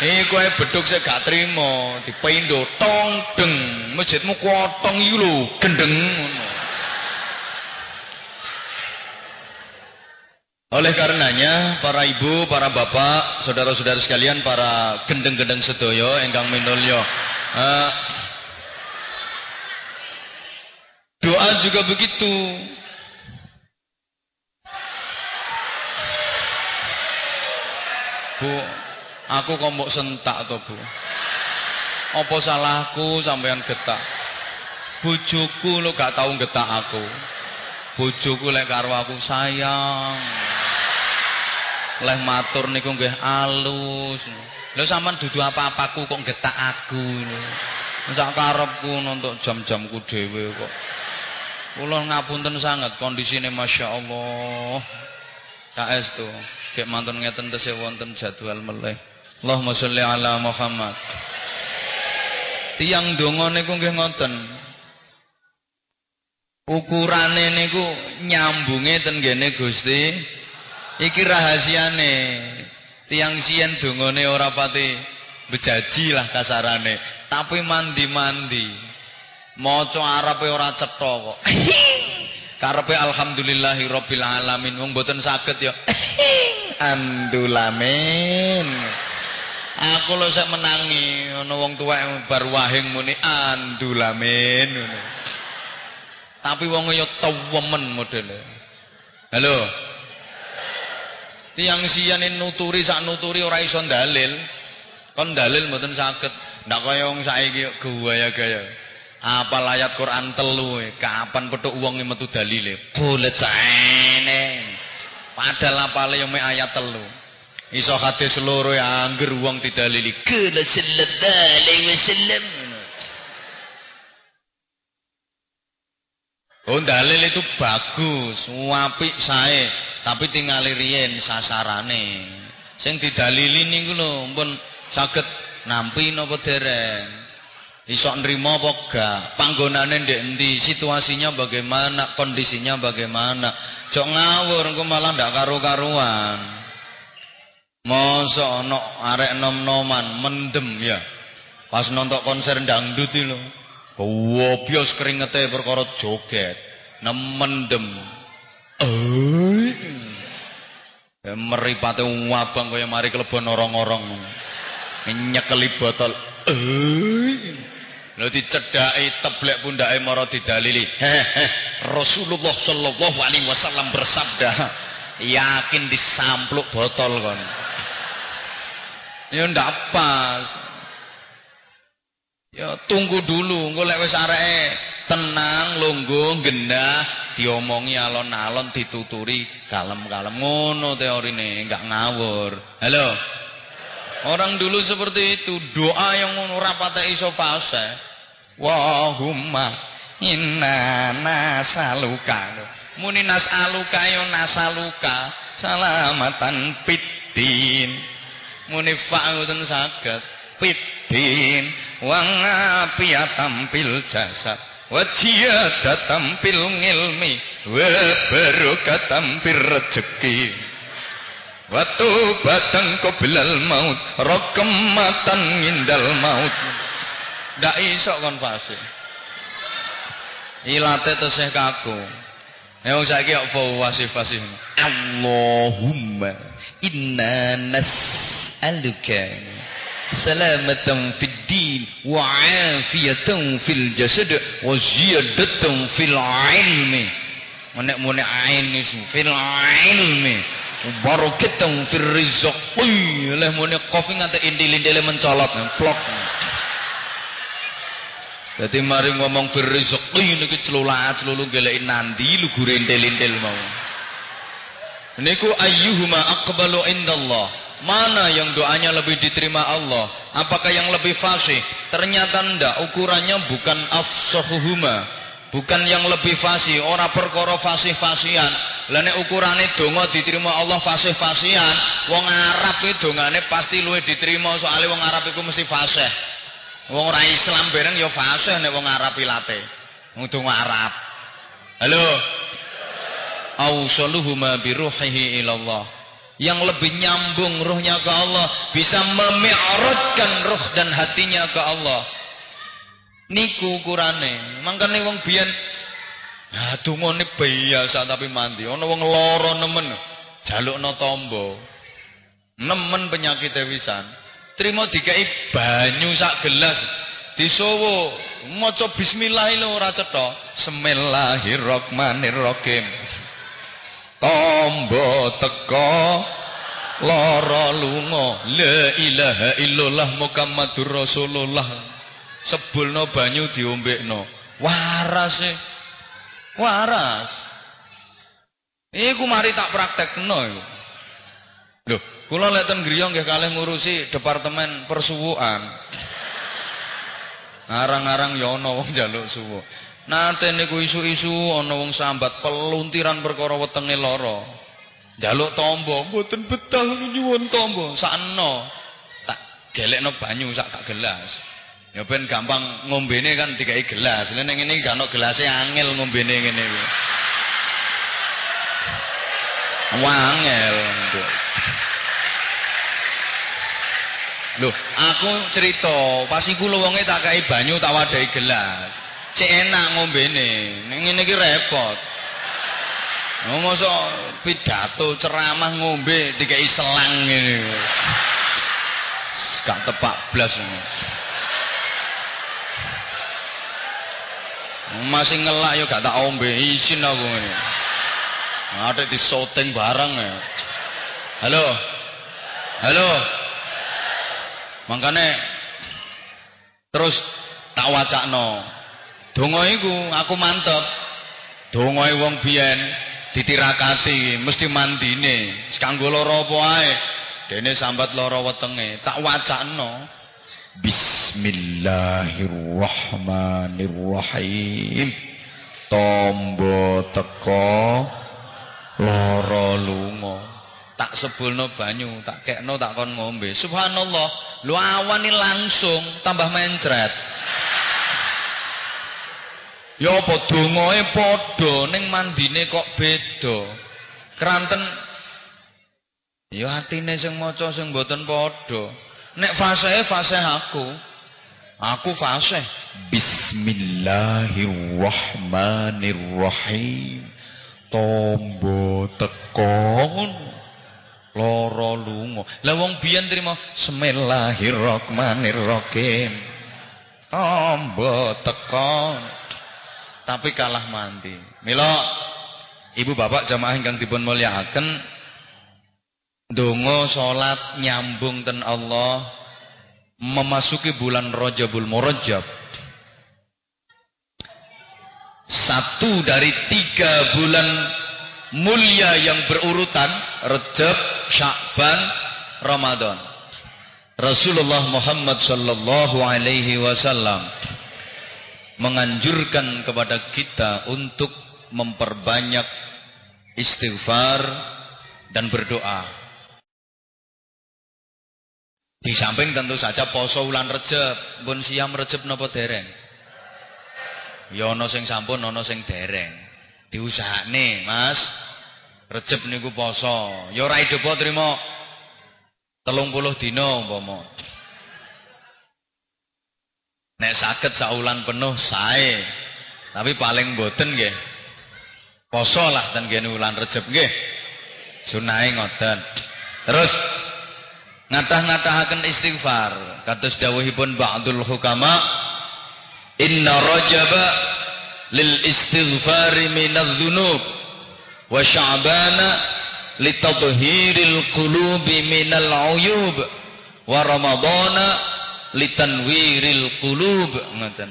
Iku ae beduk sing gak trimo, dipendo tong deng. Masjidmu kotong iki lho, gendeng. Oleh karenanya para ibu, para bapak, saudara-saudara sekalian, para gendeng-gendeng sedoyo engkang minulya. Uh, doa juga begitu. Bu, aku kok mbok sentak to, Bu? Apa salahku sampean getak? Bojoku lo gak tau getak aku. Bojoku lek karo aku sayang leh matur niku nggih alus. Lho sampean dudu apa-apaku kok getak aku. Sak karepku nontok jam-jamku dhewe kok. Kula ngapunten sangat kondisine Masya Allah. Saestu, gek mantun ngeten tesih wonten jadwal meleh. Allahumma sholli ala Muhammad. Tiang donga niku nggih ngoten. Ukurane niku nyambunge ten gene Gusti Iki rahasiane. Tiang sien dongane ora pati bejaji lah kasarane, tapi mandi-mandi. Maca Arabe ora cetha kok. Karepe alhamdulillahi rabbil alamin wong mboten saged ya. Andulamin. Aku lho sek menangi ana wong tuwek bar wahing muni andulamin ngono. Tapi wong ya tewemen modele. Halo. Tiang siyan nuturi sak nuturi ora iso dalil. Kon dalil mboten saged. Ndak kaya wong saiki gaya-gaya. Apa ayat Quran telu e, kapan petuk wong metu dalile. Kulecene. Padahal apale yo mek ayat telu. Iso hadis loro ya angger wong didalili. Kala sallallahu alaihi wasallam. Oh dalil itu bagus, apik sae tapi tinggal riyen sasarane sing didalili niku lho pun saged nampi napa dereng iso nrimo apa gak? Panggonane ndek endi? Situasinya bagaimana? Kondisinya bagaimana? Jok ngawur engko malah ndak karo-karuan mosok ana arek nom-noman mendem ya. Pas nonton konser dangdut lho. Gowobyos keringete perkara joget. Nemendem Eh. Ya, meripate wabang kaya mari kelebon orang-orang. Nyekeli botol. Eh. Lho dicedhaki teblek pundake mara didalili. Rasulullah sallallahu alaihi wasallam bersabda, yakin disampluk botol kon. Ya ndak pas. Ya tunggu dulu, engko lek wis tenang, lungguh, gendah, diomongi alon-alon dituturi kalem-kalem ngono teorine enggak ngawur halo orang dulu seperti itu doa yang ngono rapate iso fase wahumma inna nasaluka. Muni nasaluka yo nasaluka salamatan pitin muni fa'udun saged pitin wa ngapiatam pil jasad wajiyada tampil ngilmi wa barokatan bir rezeki Watu batang bilal maut Rokematan ngindal maut Ndak iso kon fase Ilate tesih kaku Ya wong saiki kok fawasi fasih Allahumma inna nas'aluka salamatan fid din wa afiyatan fil jasad wa ziyadatan fil ilmi. Menek menek aini fil ilmi. Barakatan fil rizqi leh menek kofi ngate indil-indile mencolot plok Dadi mari ngomong fir rizqi niki celula-celulu geleki nandi lugure intil-intil mau. Niku ayyuhuma aqbalu indallah. Mana yang doanya lebih diterima Allah? Apakah yang lebih fasih? Ternyata ndak, ukurannya bukan afsahuhuma. Bukan yang lebih fasih, ora perkara fasih-fasihan. Lah nek ukurane donga diterima Allah fasih-fasihan, wong Arab itu dongane pasti luwih diterima soalnya wong Arab iku mesti fasih. Wong ora Islam bareng ya fasih nek wong Arab ilate. Untuk Arab. Halo. Ausaluhuma biruhihi ilallah. Yang lebih nyambung ruhnya ke Allah. Bisa memi'rajkan ruh dan hatinya ke Allah. Niku ukurane. Mangkane wong biyen Ah dungane biasa tapi mandi. Ana wong lara nemen jalukno tombo. Nemen penyakit wisan. Trimo dikai banyu sak gelas. Disowo maca bismillah lho ora cetha. Bismillahirrahmanirrahim. Tombo teko lara lunga la ilaha illallah Muhammadur Rasulullah sebulno banyu diombekno waras e waras iku mari tak praktekno iku kula lek ten griya nggih kalih ngurusi departemen persuwuan Arang-arang ya ana wong njaluk suwu. Nate niku isu-isu ana wong sambat peluntiran perkara wetenge lara. Njaluk tombo, mboten betah nyuwun tombo, sakno. Tak gelekno banyu sak tak gelas. Ya ben gampang ngombene kan dikai gelas. Lha nek ngene gak ono gelase angel ngombene ngene iki. Wangel. Loh, aku cerita, pas iku wonge tak kai banyu tak wadahi gelas. Cek enak ngombene. Ning ngene iki repot. Mosok pidato ceramah ngombe dikai selang ngene. Gak tepak blas. Masih ngelak yo gak tak ombe, isin aku ngene. Ada di shooting barang ya. Halo. Halo. Makanya terus tak wacakno. Donga iku aku mantep. Dongae wong biyen ditirakati mesti mandine. Kanggo lara apa ae. Dene sambat lara wetenge. Tak wacakno. Bismillahirrahmanirrahim. Tombo teko lara lunga tak sebulno banyu, tak kekno tak kon ngombe. Subhanallah, lu awan ini langsung tambah mencret. Ya apa dongae padha ning mandine kok beda. Keranten ya atine sing maca sing mboten padha. Nek fasih fasih aku. Aku fasih Bismillahirrahmanirrahim. Tombo tekon Loro lunga. Lah wong biyen trimo Bismillahirrahmanirrahim. Amba teka. Tapi kalah mandi. Mila Ibu bapak jamaah ingkang dipun mulyakaken donga salat nyambung ten Allah memasuki bulan Rajabul Murajab satu dari tiga bulan mulia yang berurutan Rejab, Sya'ban, Ramadan. Rasulullah Muhammad sallallahu alaihi wasallam menganjurkan kepada kita untuk memperbanyak istighfar dan berdoa. Di samping tentu saja poso ulan Rejab, pun siam Rejab napa dereng? Ya ana sing sampun ana sing dereng diusahane Mas. Recep niku poso. Ya ora idopo trimo? 30 dina umpama. Nek saged saulan penuh sae. Tapi paling boten nggih. Poso lah ten kene ulan Recep nggih. Sunahe ngoten. Terus ngatah-ngatahaken istighfar. Kados dawuhipun ba'dul hukama inna rajaba lilistighfari minadh-dhunub wa sya'bana litadhhiril qulubi minal 'uyub wa ramadhana litanwiril qulub ngoten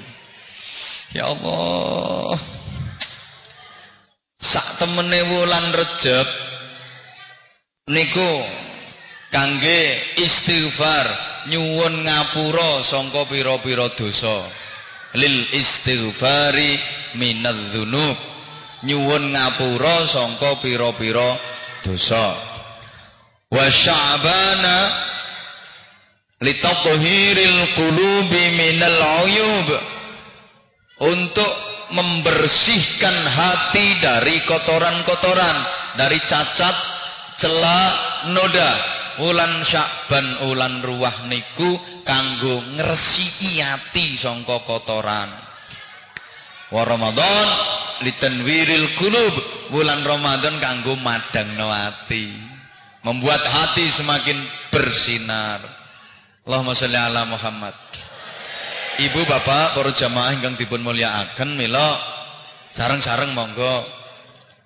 ya Allah sak temene wulan rejab niku kangge istighfar nyuwun ngapura sangka pira-pira dosa. Lil istighfari minadz-dzunub nyuwun ngapura sangka pira-pira dosa. Wa sya'bana litatahhiril qulubi minal uyub. Untuk membersihkan hati dari kotoran-kotoran, dari cacat, celah, noda. Ulan Syakban ulan ruwah niku kanggo ngresiki ati sangka kotoran. Wa Ramadan litanwiril qulub. Bulan Ramadan kanggo madangno ati. Membuat hati semakin bersinar. Allahumma sholli ala Muhammad. Ibu bapak para jamaah ingkang dipun mulyakaken mila sareng-sareng monggo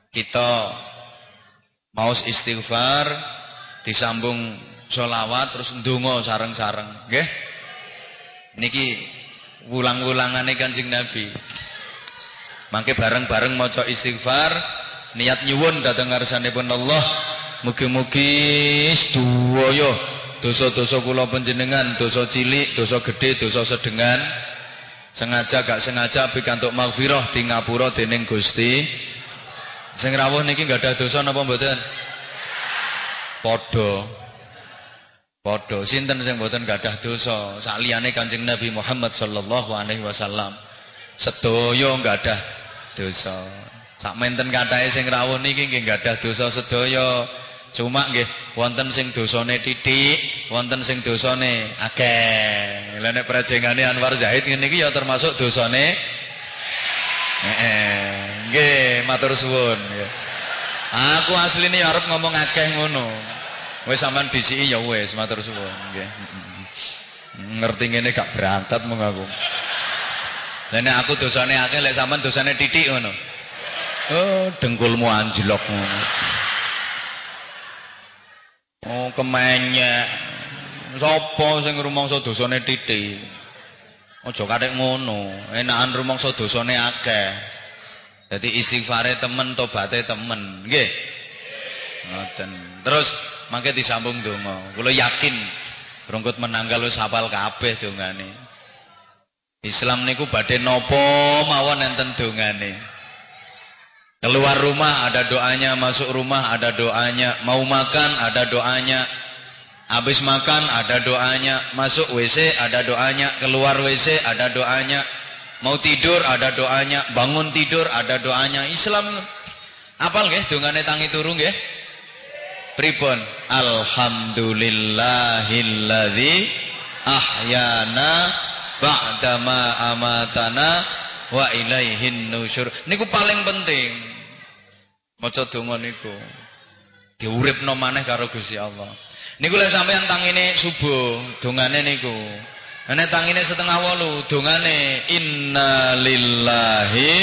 kita mau istighfar disambung sholawat terus ndonga sareng-sareng nggih niki wulang-wulangane Kanjeng Nabi mangke bareng-bareng maca istighfar niat nyuwun dhateng ngarsanipun Allah mugi-mugi sedaya dosa-dosa kula panjenengan, dosa cilik, dosa gede, dosa sedengan, sengaja gak sengaja pikantuk maghfirah di ngapura dening Gusti. Sing rawuh niki gak ada dosa napa mboten? Padha. Padha. Sinten sing mboten gadah dosa? Saliyane Kanjeng Nabi Muhammad sallallahu alaihi wasallam. Sedaya gadah dosa. Sak menten kathahe sing rawuh niki nggih gadah dosa sedaya. Cuma nggih wonten sing dosane titik, wonten sing dosane akeh. Lah nek prajengane Anwar Zahid ngene iki ya termasuk dosane Heeh. Nggih, matur suwun nggih. Aku asline ya arep ngomong akeh ngono. Wis sampean disiki ya wis matur suwun nggih. Ngerti ngene gak berangkat mong aku. Lah aku dosane akeh lek sampean dosane titik ngono. Oh, dengkulmu anjlok ngono. Oh, kemenyek. Sapa sing rumangsa dosane titik? Aja kathek ngono. Enakan rumangsa dosane akeh. Dadi istighfare temen, tobaté temen. Nggih. Ngoten. Terus mangke disambung donga. Kula yakin rungkut menanggal wis hafal kabeh dongane. Islam niku badhe napa mawon enten dongane. Keluar rumah ada doanya, masuk rumah ada doanya, mau makan ada doanya, habis makan ada doanya, masuk WC ada doanya, keluar WC ada doanya, mau tidur ada doanya, bangun tidur ada doanya. Islam apal nggih dongane tangi turu nggih? Pripun? Alhamdulillahilladzi ahyana ba'dama amatana wa ilaihin nusyur. Niku paling penting. Maca donga niku. Diuripno maneh karo Gusti Allah. Niku lek sampean tangine subuh, dongane niku. Nek tangine setengah wolu, dongane innalillahi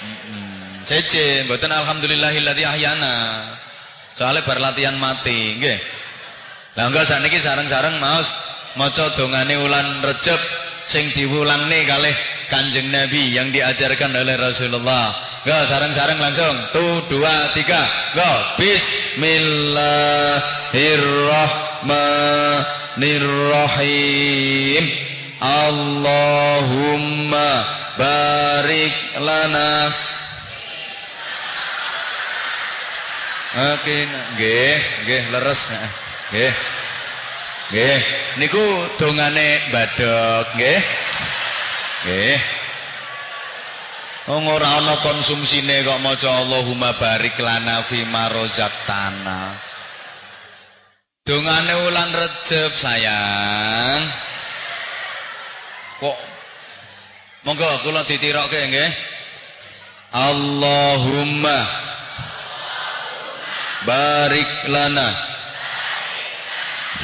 Hmm, Sece, mboten alhamdulillahilladzi ahyana. Soalnya berlatihan mati, nggih. Lah enggak sakniki sareng-sareng maos maca dongane ulan Rejab sing diwulangne kalih Kanjeng Nabi yang diajarkan oleh Rasulullah. Go sarang-sarang langsung. Tu dua tiga. Go. Bismillahirrahmanirrahim. Allahumma barik lana. Oke, nggih, nggih leres. Nggih. Nggih. Niku dongane badok, nggih. Nggih. Wong ora ana konsumsine kok maca Allahumma barik lana fi ma razaqtana. Dongane wulan Rejab sayang. Kok monggo kula ditirokke nggih. Allahumma barik lana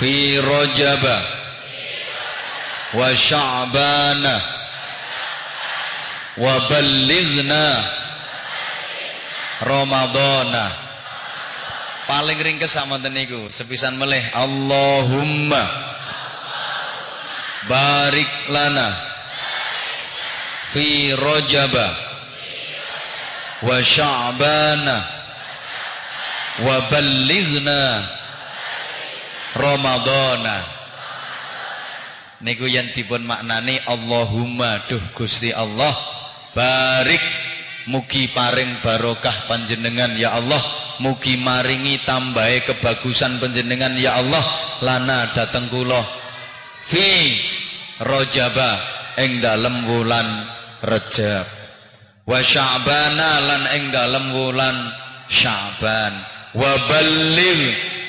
fi Rajab wa Sya'bana wa ballighna Ramadhana paling ringkes samonten niku sepisan melih Allahumma barik lana fi rajaba wa sya'bana wa ballighna Ramadhana. Niku yang dipun maknani Allahumma duh Gusti Allah barik mugi paring barokah panjenengan ya Allah mugi maringi tambahi kebagusan panjenengan. Ya Allah lana dateng kula. Fi rojaba ing dalem wulan Rejab wa sya'bana lan ing dalem wulan Sya'ban. Wa balil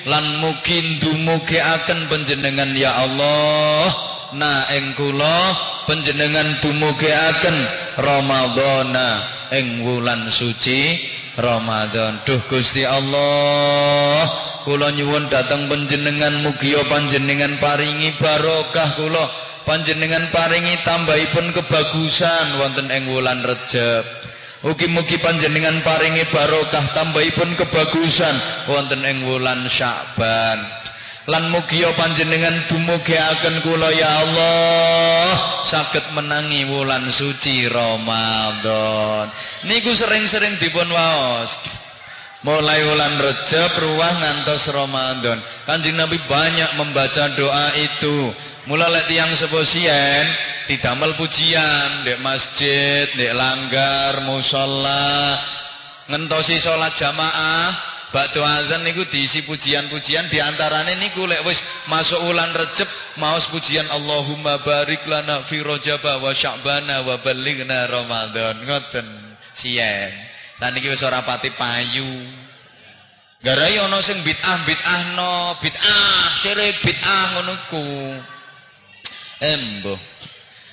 lan mugi ndumugiaken panjenengan. Ya Allah na ing kula panjenengan dumugiaken Ramadhana ing wulan suci Ramadan. Duh Gusti Allah, kula nyuwun dhateng panjenengan mugi panjenengan paringi barokah kula. Panjenengan paringi tambahipun kebagusan wonten ing wulan Rejab. Ugi-mugi panjenengan paringi barokah tambahipun kebagusan wonten ing wulan Sya'ban lan mugia panjenengan dumugiaken kula ya Allah. Saged menangi wulan suci Ramadan. Niku sering-sering dipun waos. Mulai wulan Rejab ruah ngantos Ramadan. Kanjeng Nabi banyak membaca doa itu. Mulai lek tiyang seposien didamel pujian. Di masjid di langgar musala ngentosi sholat jamaah Bakdo azan niku diisi pujian-pujian di antaranya niku lek wis masuk wulan Rejab maos pujian Allahumma barik lana fi Rajab wa Sya'bana wa ballighna Ramadan ngoten sien. Saniki wis ora pati payu. Garai ana sing bid'ah bid'ahno, bid'ah syirik bid'ah ngono ku. Embo.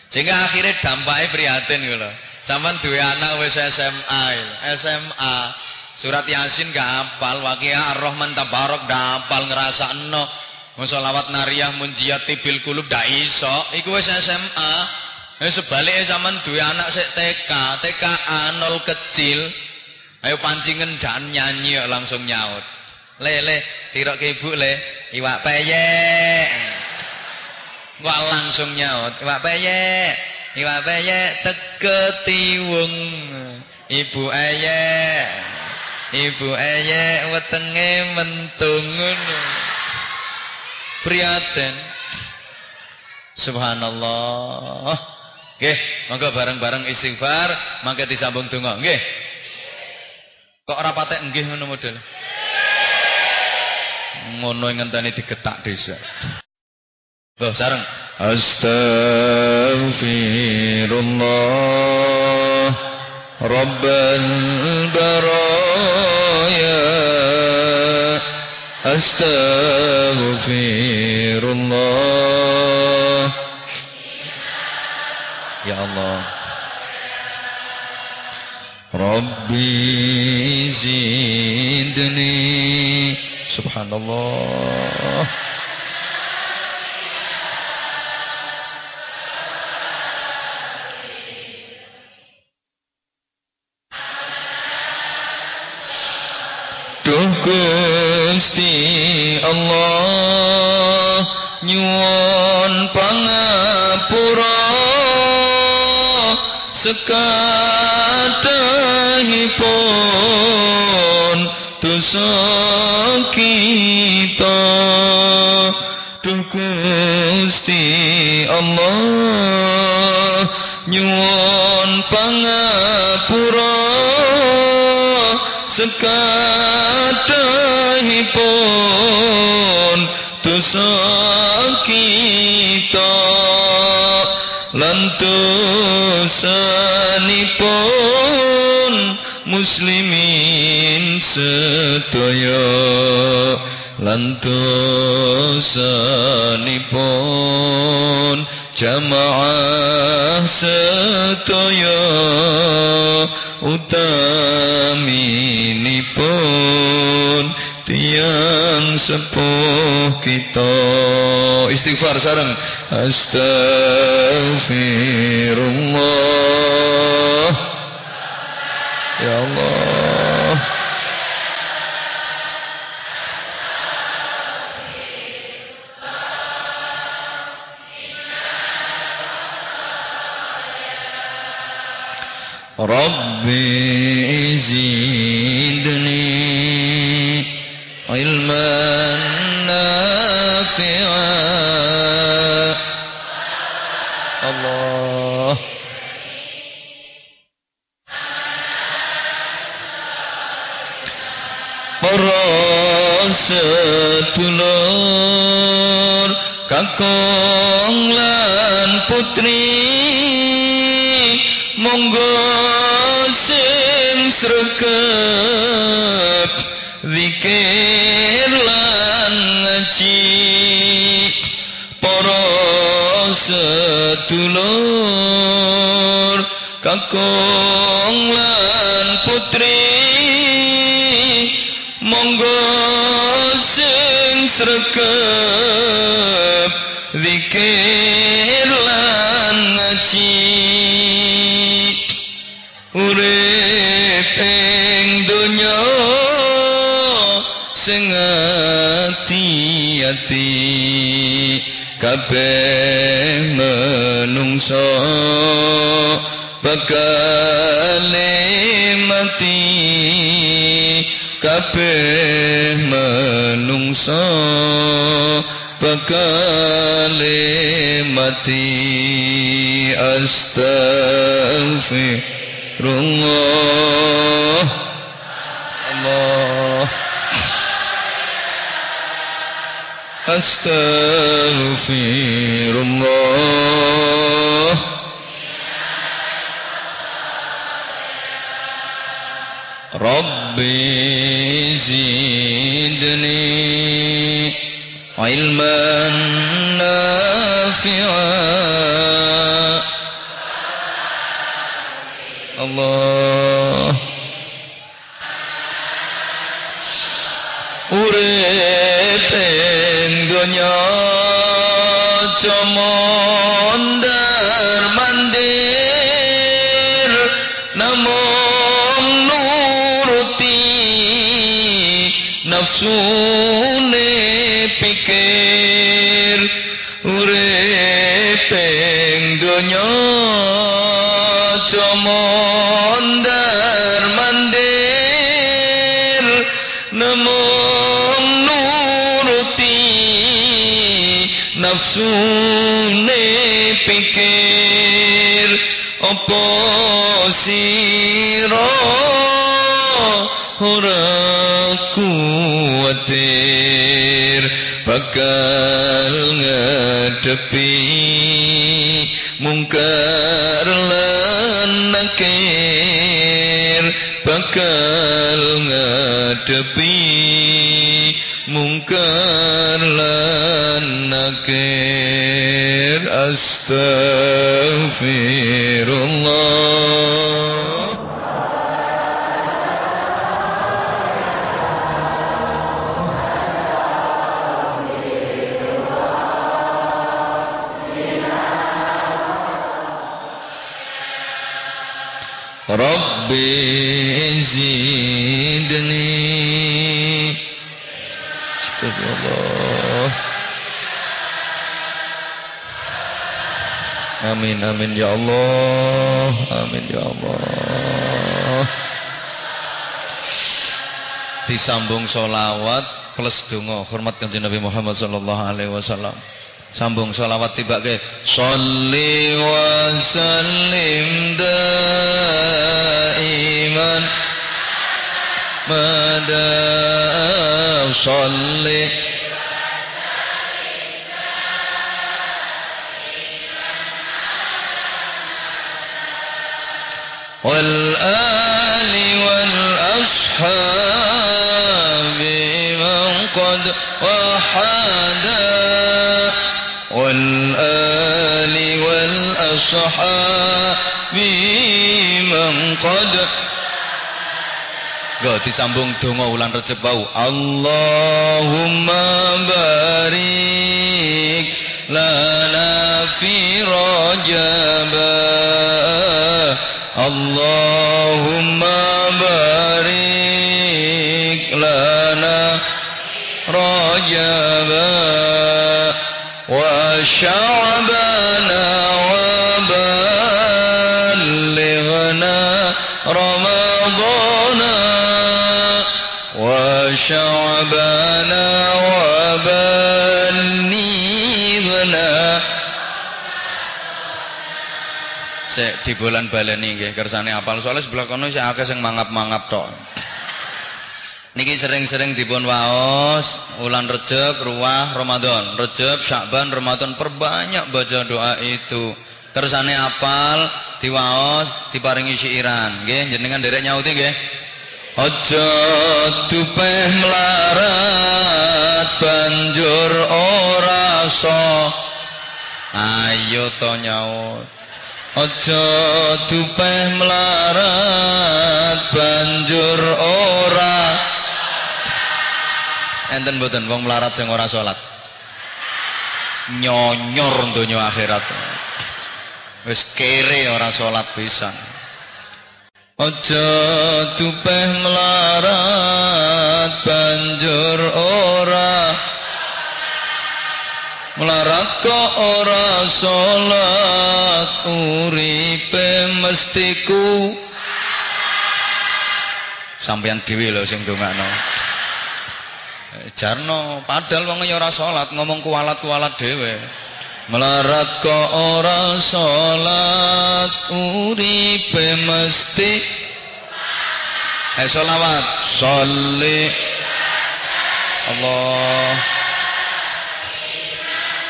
Sehingga akhirnya dampaknya prihatin gitu. Sampeyan duwe anak wis SMA, SMA Surat Yasin gak hafal, Waqiah Ar-Rahman Tabarok gak hafal ngrasakno. Musolawat nariyah munjiat tibil kulub dak iso, iku wis SMA. Eh sebaliknya zaman duwe anak sik TK, TKA nol kecil. Ayo pancingan jangan nyanyi langsung nyaut. Le le, tirok ke ibu le, iwak peyek. Gua langsung nyaut, iwak peyek. Iwak peyek teketiwung. Ibu eyek. Ibu eyek wetenge mentung ngono. Prihatin. Subhanallah. Nggih, monggo bareng-bareng istighfar, mangke disambung donga. Nggih. Kok ora patek nggih ngono model. Ngono ngenteni digetak desa. Loh, sareng. Astaghfirullah Rabbal baraya Astaghfirullah Ya Allah Rabbi zidni Subhanallah Gusti Allah nyuwun pangapura sekadahipun dosa dosa kita muslimin sedaya lan dosanipun jamaah sedaya utaminipun tiang sepuh kita. Istighfar sareng astaghfirullah. Ya Allah. Rabbi izin. Kakong lan putri monggo sing sregep zikir lan ngaji para sedulur kakung kabeh menungso. Bakal mati kabeh menungso. Bakal mati astaghfirullah. Allah astaghfirullah Rabbi zidni ilman nafi'a Allah دنیا مندر نمو نورتی نفسوں ngadepi mungkar lan nakir bakal ngadepi mungkar lan nakir astaghfirullah Zidni Astagfirullah. Amin amin ya Allah. Amin ya Allah. Disambung solawat plus dungo Hormat kanjeng Nabi Muhammad sallallahu alaihi wasallam. Sambung solawat tiba ke Salli wa sallim daiman Mada salli والآل والأصحاب من قد وحدا والآل والأصحاب من قد Gak disambung donga ulan Rejab bau. Allahumma barik lana fi Rajab. Allahumma barik lana Rajab wa sya'bana Sik di bulan baleni nggih kersane apal soalnya sebelah kono sik akeh sing mangap-mangap tok. Niki sering-sering dipun waos ulan Rejab, Ruah, Ramadan. Rejab, Syakban, Ramadan perbanyak baca doa itu. Kersane apal diwaos diparingi siiran nggih jenengan derek nyauti nggih Aja tupeh melarat banjur ora so Ayo to nyaut Aja tupeh melarat banjur ora. Enten mboten wong melarat sing ora salat. Nyonyor donya akhirat. Wis kere ora salat pisan. Aja tupeh melarat Melarat kok ora salat uripe mestiku. Sampeyan dhewe lho sing ndongakno. Jarno padahal wong ya ora salat ngomong kualat-kualat dhewe. Melarat kok ora salat uripe mesti. Eh selawat. Salli. Allah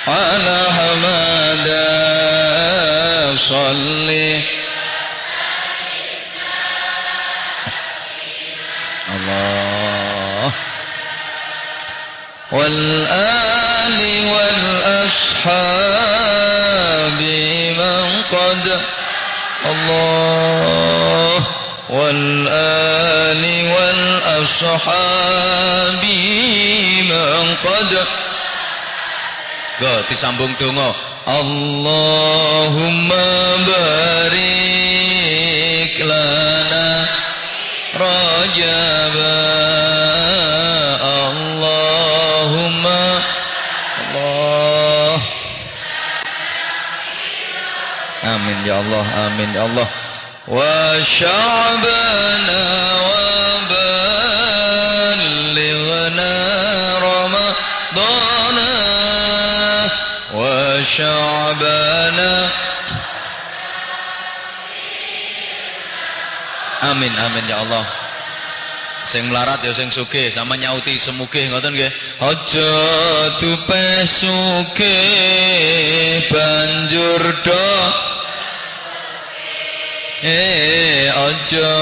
على حمدا صلي الله. والآل والأصحاب من قد. الله. والآل والأصحاب من قد. Go disambung donga. Allahumma barik lana rajaba. Amin ya Allah, amin ya Allah. Wa sya'bana Amin ya Allah. Sing melarat ya sing sugih sama nyauti semugih ngoten nggih. Aja tupe sugih banjur do Eh aja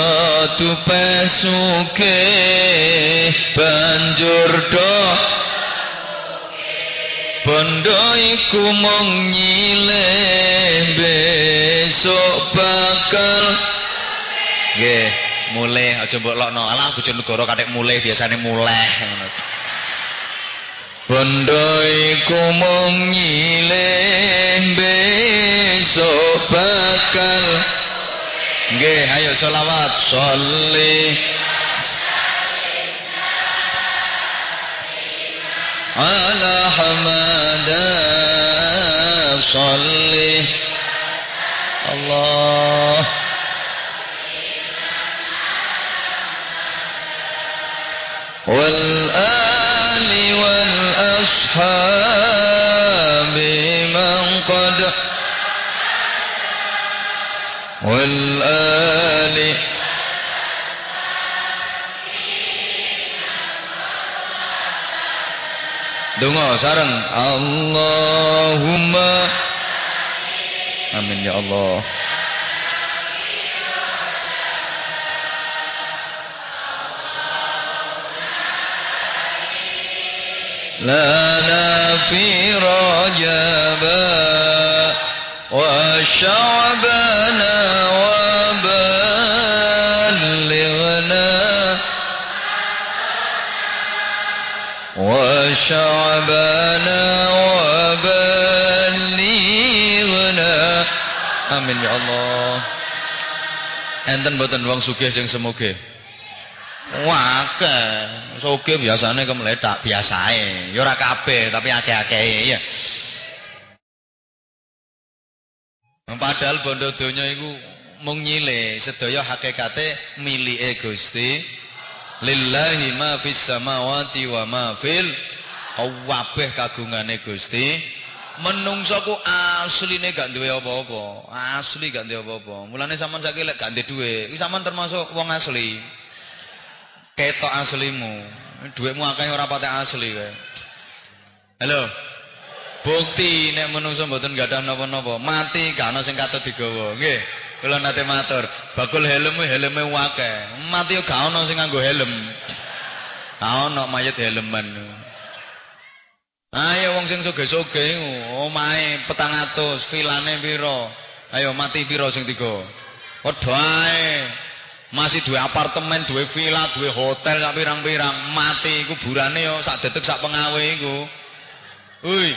tupe sugih banjur do Bondo iku mung nyilih besok bakal nggih mulai aja mbok lokno alah bojonegoro kathek mulai biasane mulai ngono. Bondo iku mung nyilih besok bakal. Nggih ayo selawat. Sholli. Ala hamada sholli. Allah والآل والأصحاب من قد والآل Donga sareng Allahumma Amin ya Allah لنا في رجبا وشعبنا وبلغنا وشعبنا وبلغنا Amin ya Allah. Enten mboten wong sugih sing semoga. Wake, soge biasane kemledak biasae. Ya ora kabeh, tapi akeh-akeh ya. Padahal bondo donya iku mung nyile, sedaya hakikate milike Gusti. Lillahi ma fis samawati wa ma fil kabeh kagungane Gusti. Menungso ku asline gak duwe apa-apa. Asli gak duwe apa-apa. Mulane sampean saiki lek gak duwe iku sampean termasuk wong asli ketok aslimu. Duitmu akeh ora patek asli kowe. Halo. Bukti nek menungso mboten gadah napa-napa, mati gak ana sing katut digawa, nggih. Kula nate matur, bakul helm helme wake. Mati yo gak ono sing nganggo helm. Gak ono mayit helman. Ayo wong sing soge-soge iku, omahe 400, vilane piro? Ayo mati piro sing tiga? Padha. Masih dua apartemen, dua villa, dua hotel sak pirang-pirang, mati kuburane yo sak detik sak pengawe iku. Hui.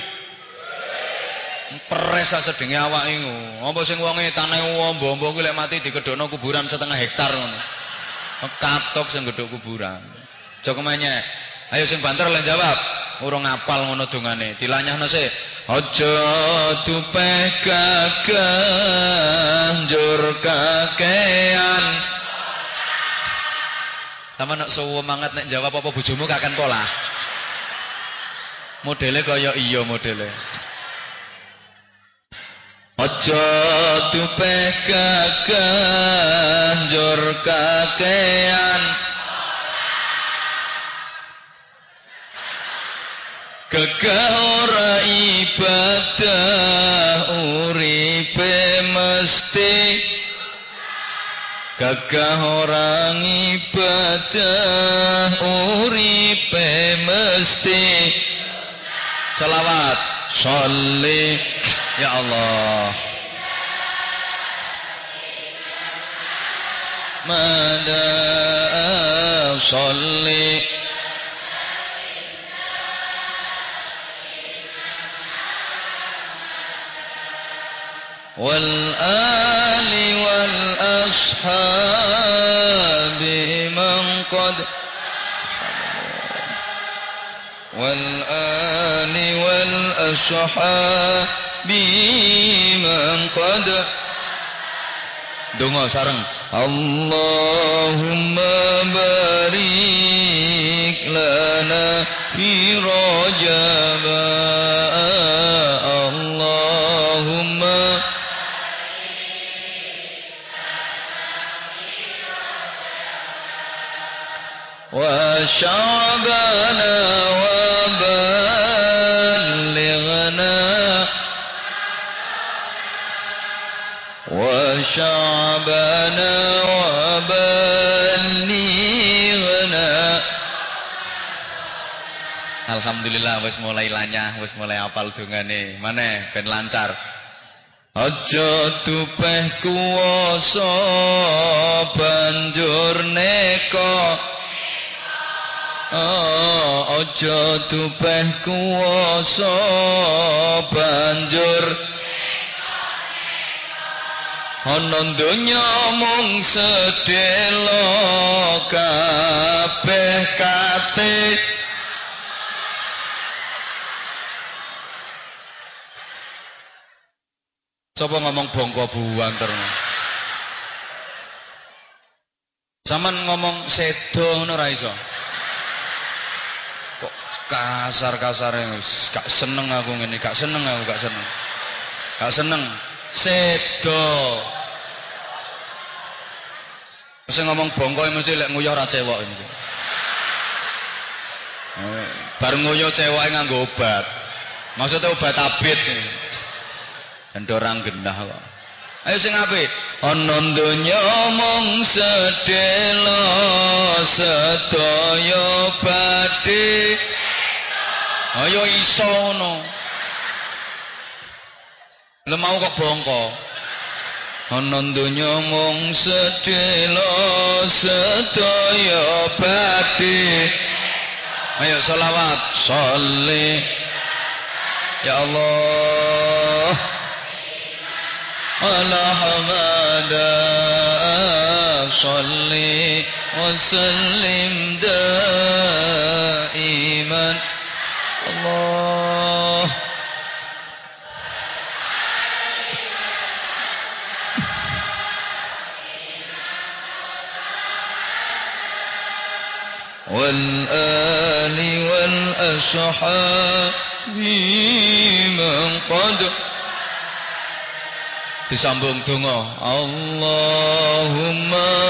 Peres sak sedenge awak iku. Apa sing wonge tanah ombo-ombo kuwi lek mati dikedono kuburan setengah hektar ngono. Katok sing gedhok kuburan. Aja kemenye. Ayo sing banter lan jawab. Urung ngapal ngono dongane. Dilanyahno sik. Aja tupeh gagah njur kakean. Sama nak suwo mangat nek jawab apa bojomu kakan pola. Modele kaya iya modele. Aja tupeh gagah njur kakean. Gagah ora ibadah uripe mesti Gagah orang ibadah uripe mesti. Salawat Sholli. Ya Allah. Mada Sholli. Wal ali wal أصحابه من قد والآل والأصحاب من قد دونه سارن. اللهم بارك لنا في رجبات وشعبنا وبلغنا وشعبنا وبلغنا Alhamdulillah wis mulai lanyah, wis mulai apal dongane. Mana ben lancar. Aja tupeh kuwasa banjur neko aja tupeh kuwasa banjur. Ana donya mung sedelo kabeh kate Sapa ngomong bongko buang terus Saman ngomong sedo ngono ra iso kasar-kasare gak seneng aku ngene, gak seneng aku gak seneng. Gak seneng. Sedo. Mesti ngomong bongko mesti lek nguyah ra cewek ini. Eh, bar nguyah cewek nganggo obat. Maksudnya obat abit. Dan orang gendah kok. Ayo sing apik. Ana donya mung sedelo sedaya badhe Ayo iso ngono. Lha mau kok bongko. Ana donya mung sedelo sedaya badhe. Ayo selawat, sholli. Ya Allah. Hamada sholli wa sallim daiman Allah والآل والأصحاب من قد disambung donga Allahumma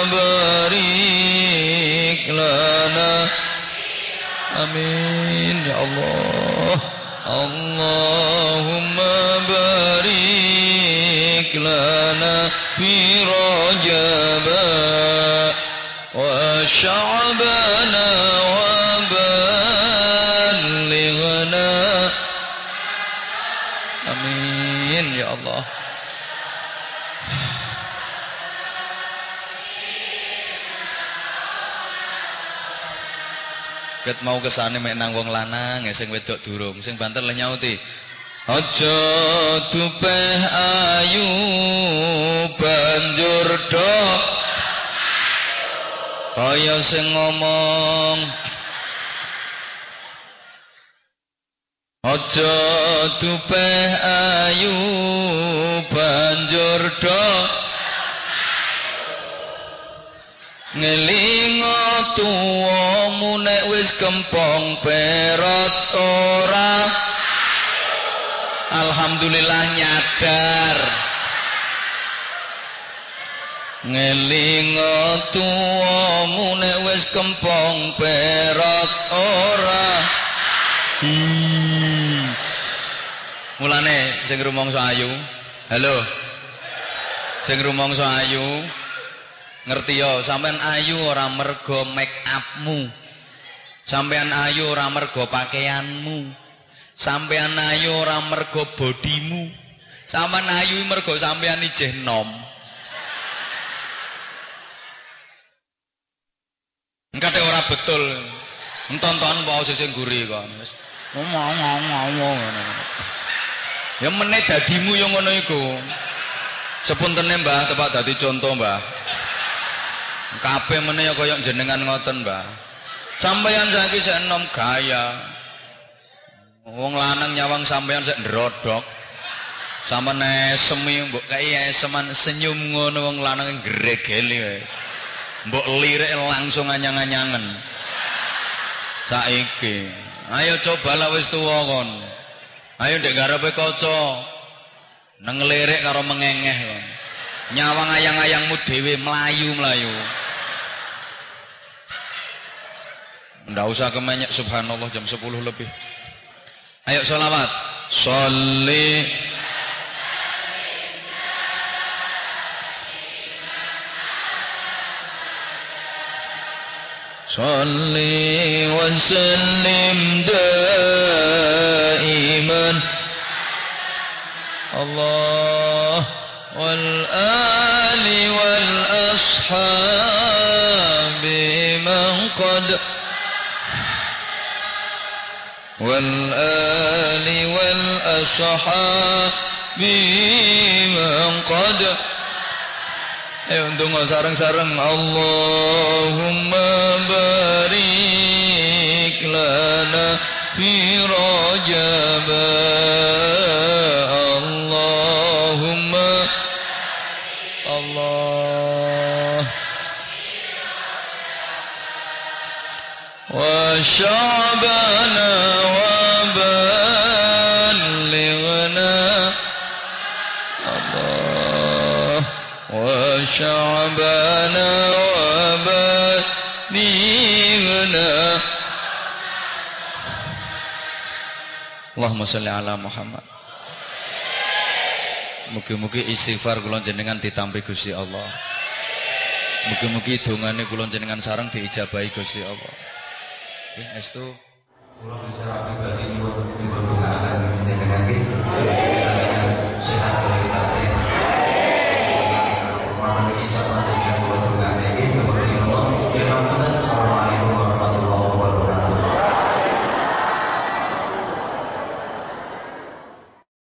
barik lana آمين. يا الله. اللهم بارك لنا في رجب وشعبنا وشعبنا Ket mau kesane mek nang wong lanang sing wedok durung, sing banter le nyauti. Aja tupeh ayu banjur do kaya sing ngomong Aja tupeh ayu banjur do ngelingo tuwamu nek wis kempong perot ora? Alhamdulillah nyadar. Ngelingo tuwamu nek wis kempong perot ora? Mulane sing rumangsa ayu. Halo. Sing rumangsa ayu Ngerti yo, sampean ayu ora mergo make upmu. Sampean ayu ora mergo pakaianmu. Sampean ayu ora mergo bodimu. Sampean ayu mergo sampean ijeh nom. Engkate ora betul. Enton-ton wae sing guri kok. Ngomong-ngomong ngono. Ya meneh dadimu yo ngono iku. Sepuntene Mbah tepak dadi contoh Mbah. Kabeh meneh kaya jenengan ngoten, Mbah. Sampeyan saiki sik enom gaya. Wong lanang nyawang sampeyan sik ndrodok. Samene semi mbok kaya eseman senyum ngono wong lanang gregeli wis. Mbok lirik langsung anyang-anyangen. Saiki. Ayo cobalah wis tuwa kon. Ayo ndek garepe kaca. Neng lirik karo mengengeh kon. Nyawang ayang-ayangmu dhewe melayu-melayu. Ndak usah kemenyek subhanallah jam 10 lebih. Ayo sholawat. Sholli Sholli wa sallim daiman Allah wal والآل والأصحاب من قد ايو دونغو سارنغ سارنغ اللهم بارك لنا في رجب. اللهم الله. وشعبنا شعبنا وبلغنا Allahumma sholli ala Muhammad. Mugi-mugi istighfar kula jenengan ditampi Gusti Allah. Mugi-mugi dongane kula jenengan sareng diijabahi Gusti Allah. Nggih, estu kula secara pribadi nyuwun dipun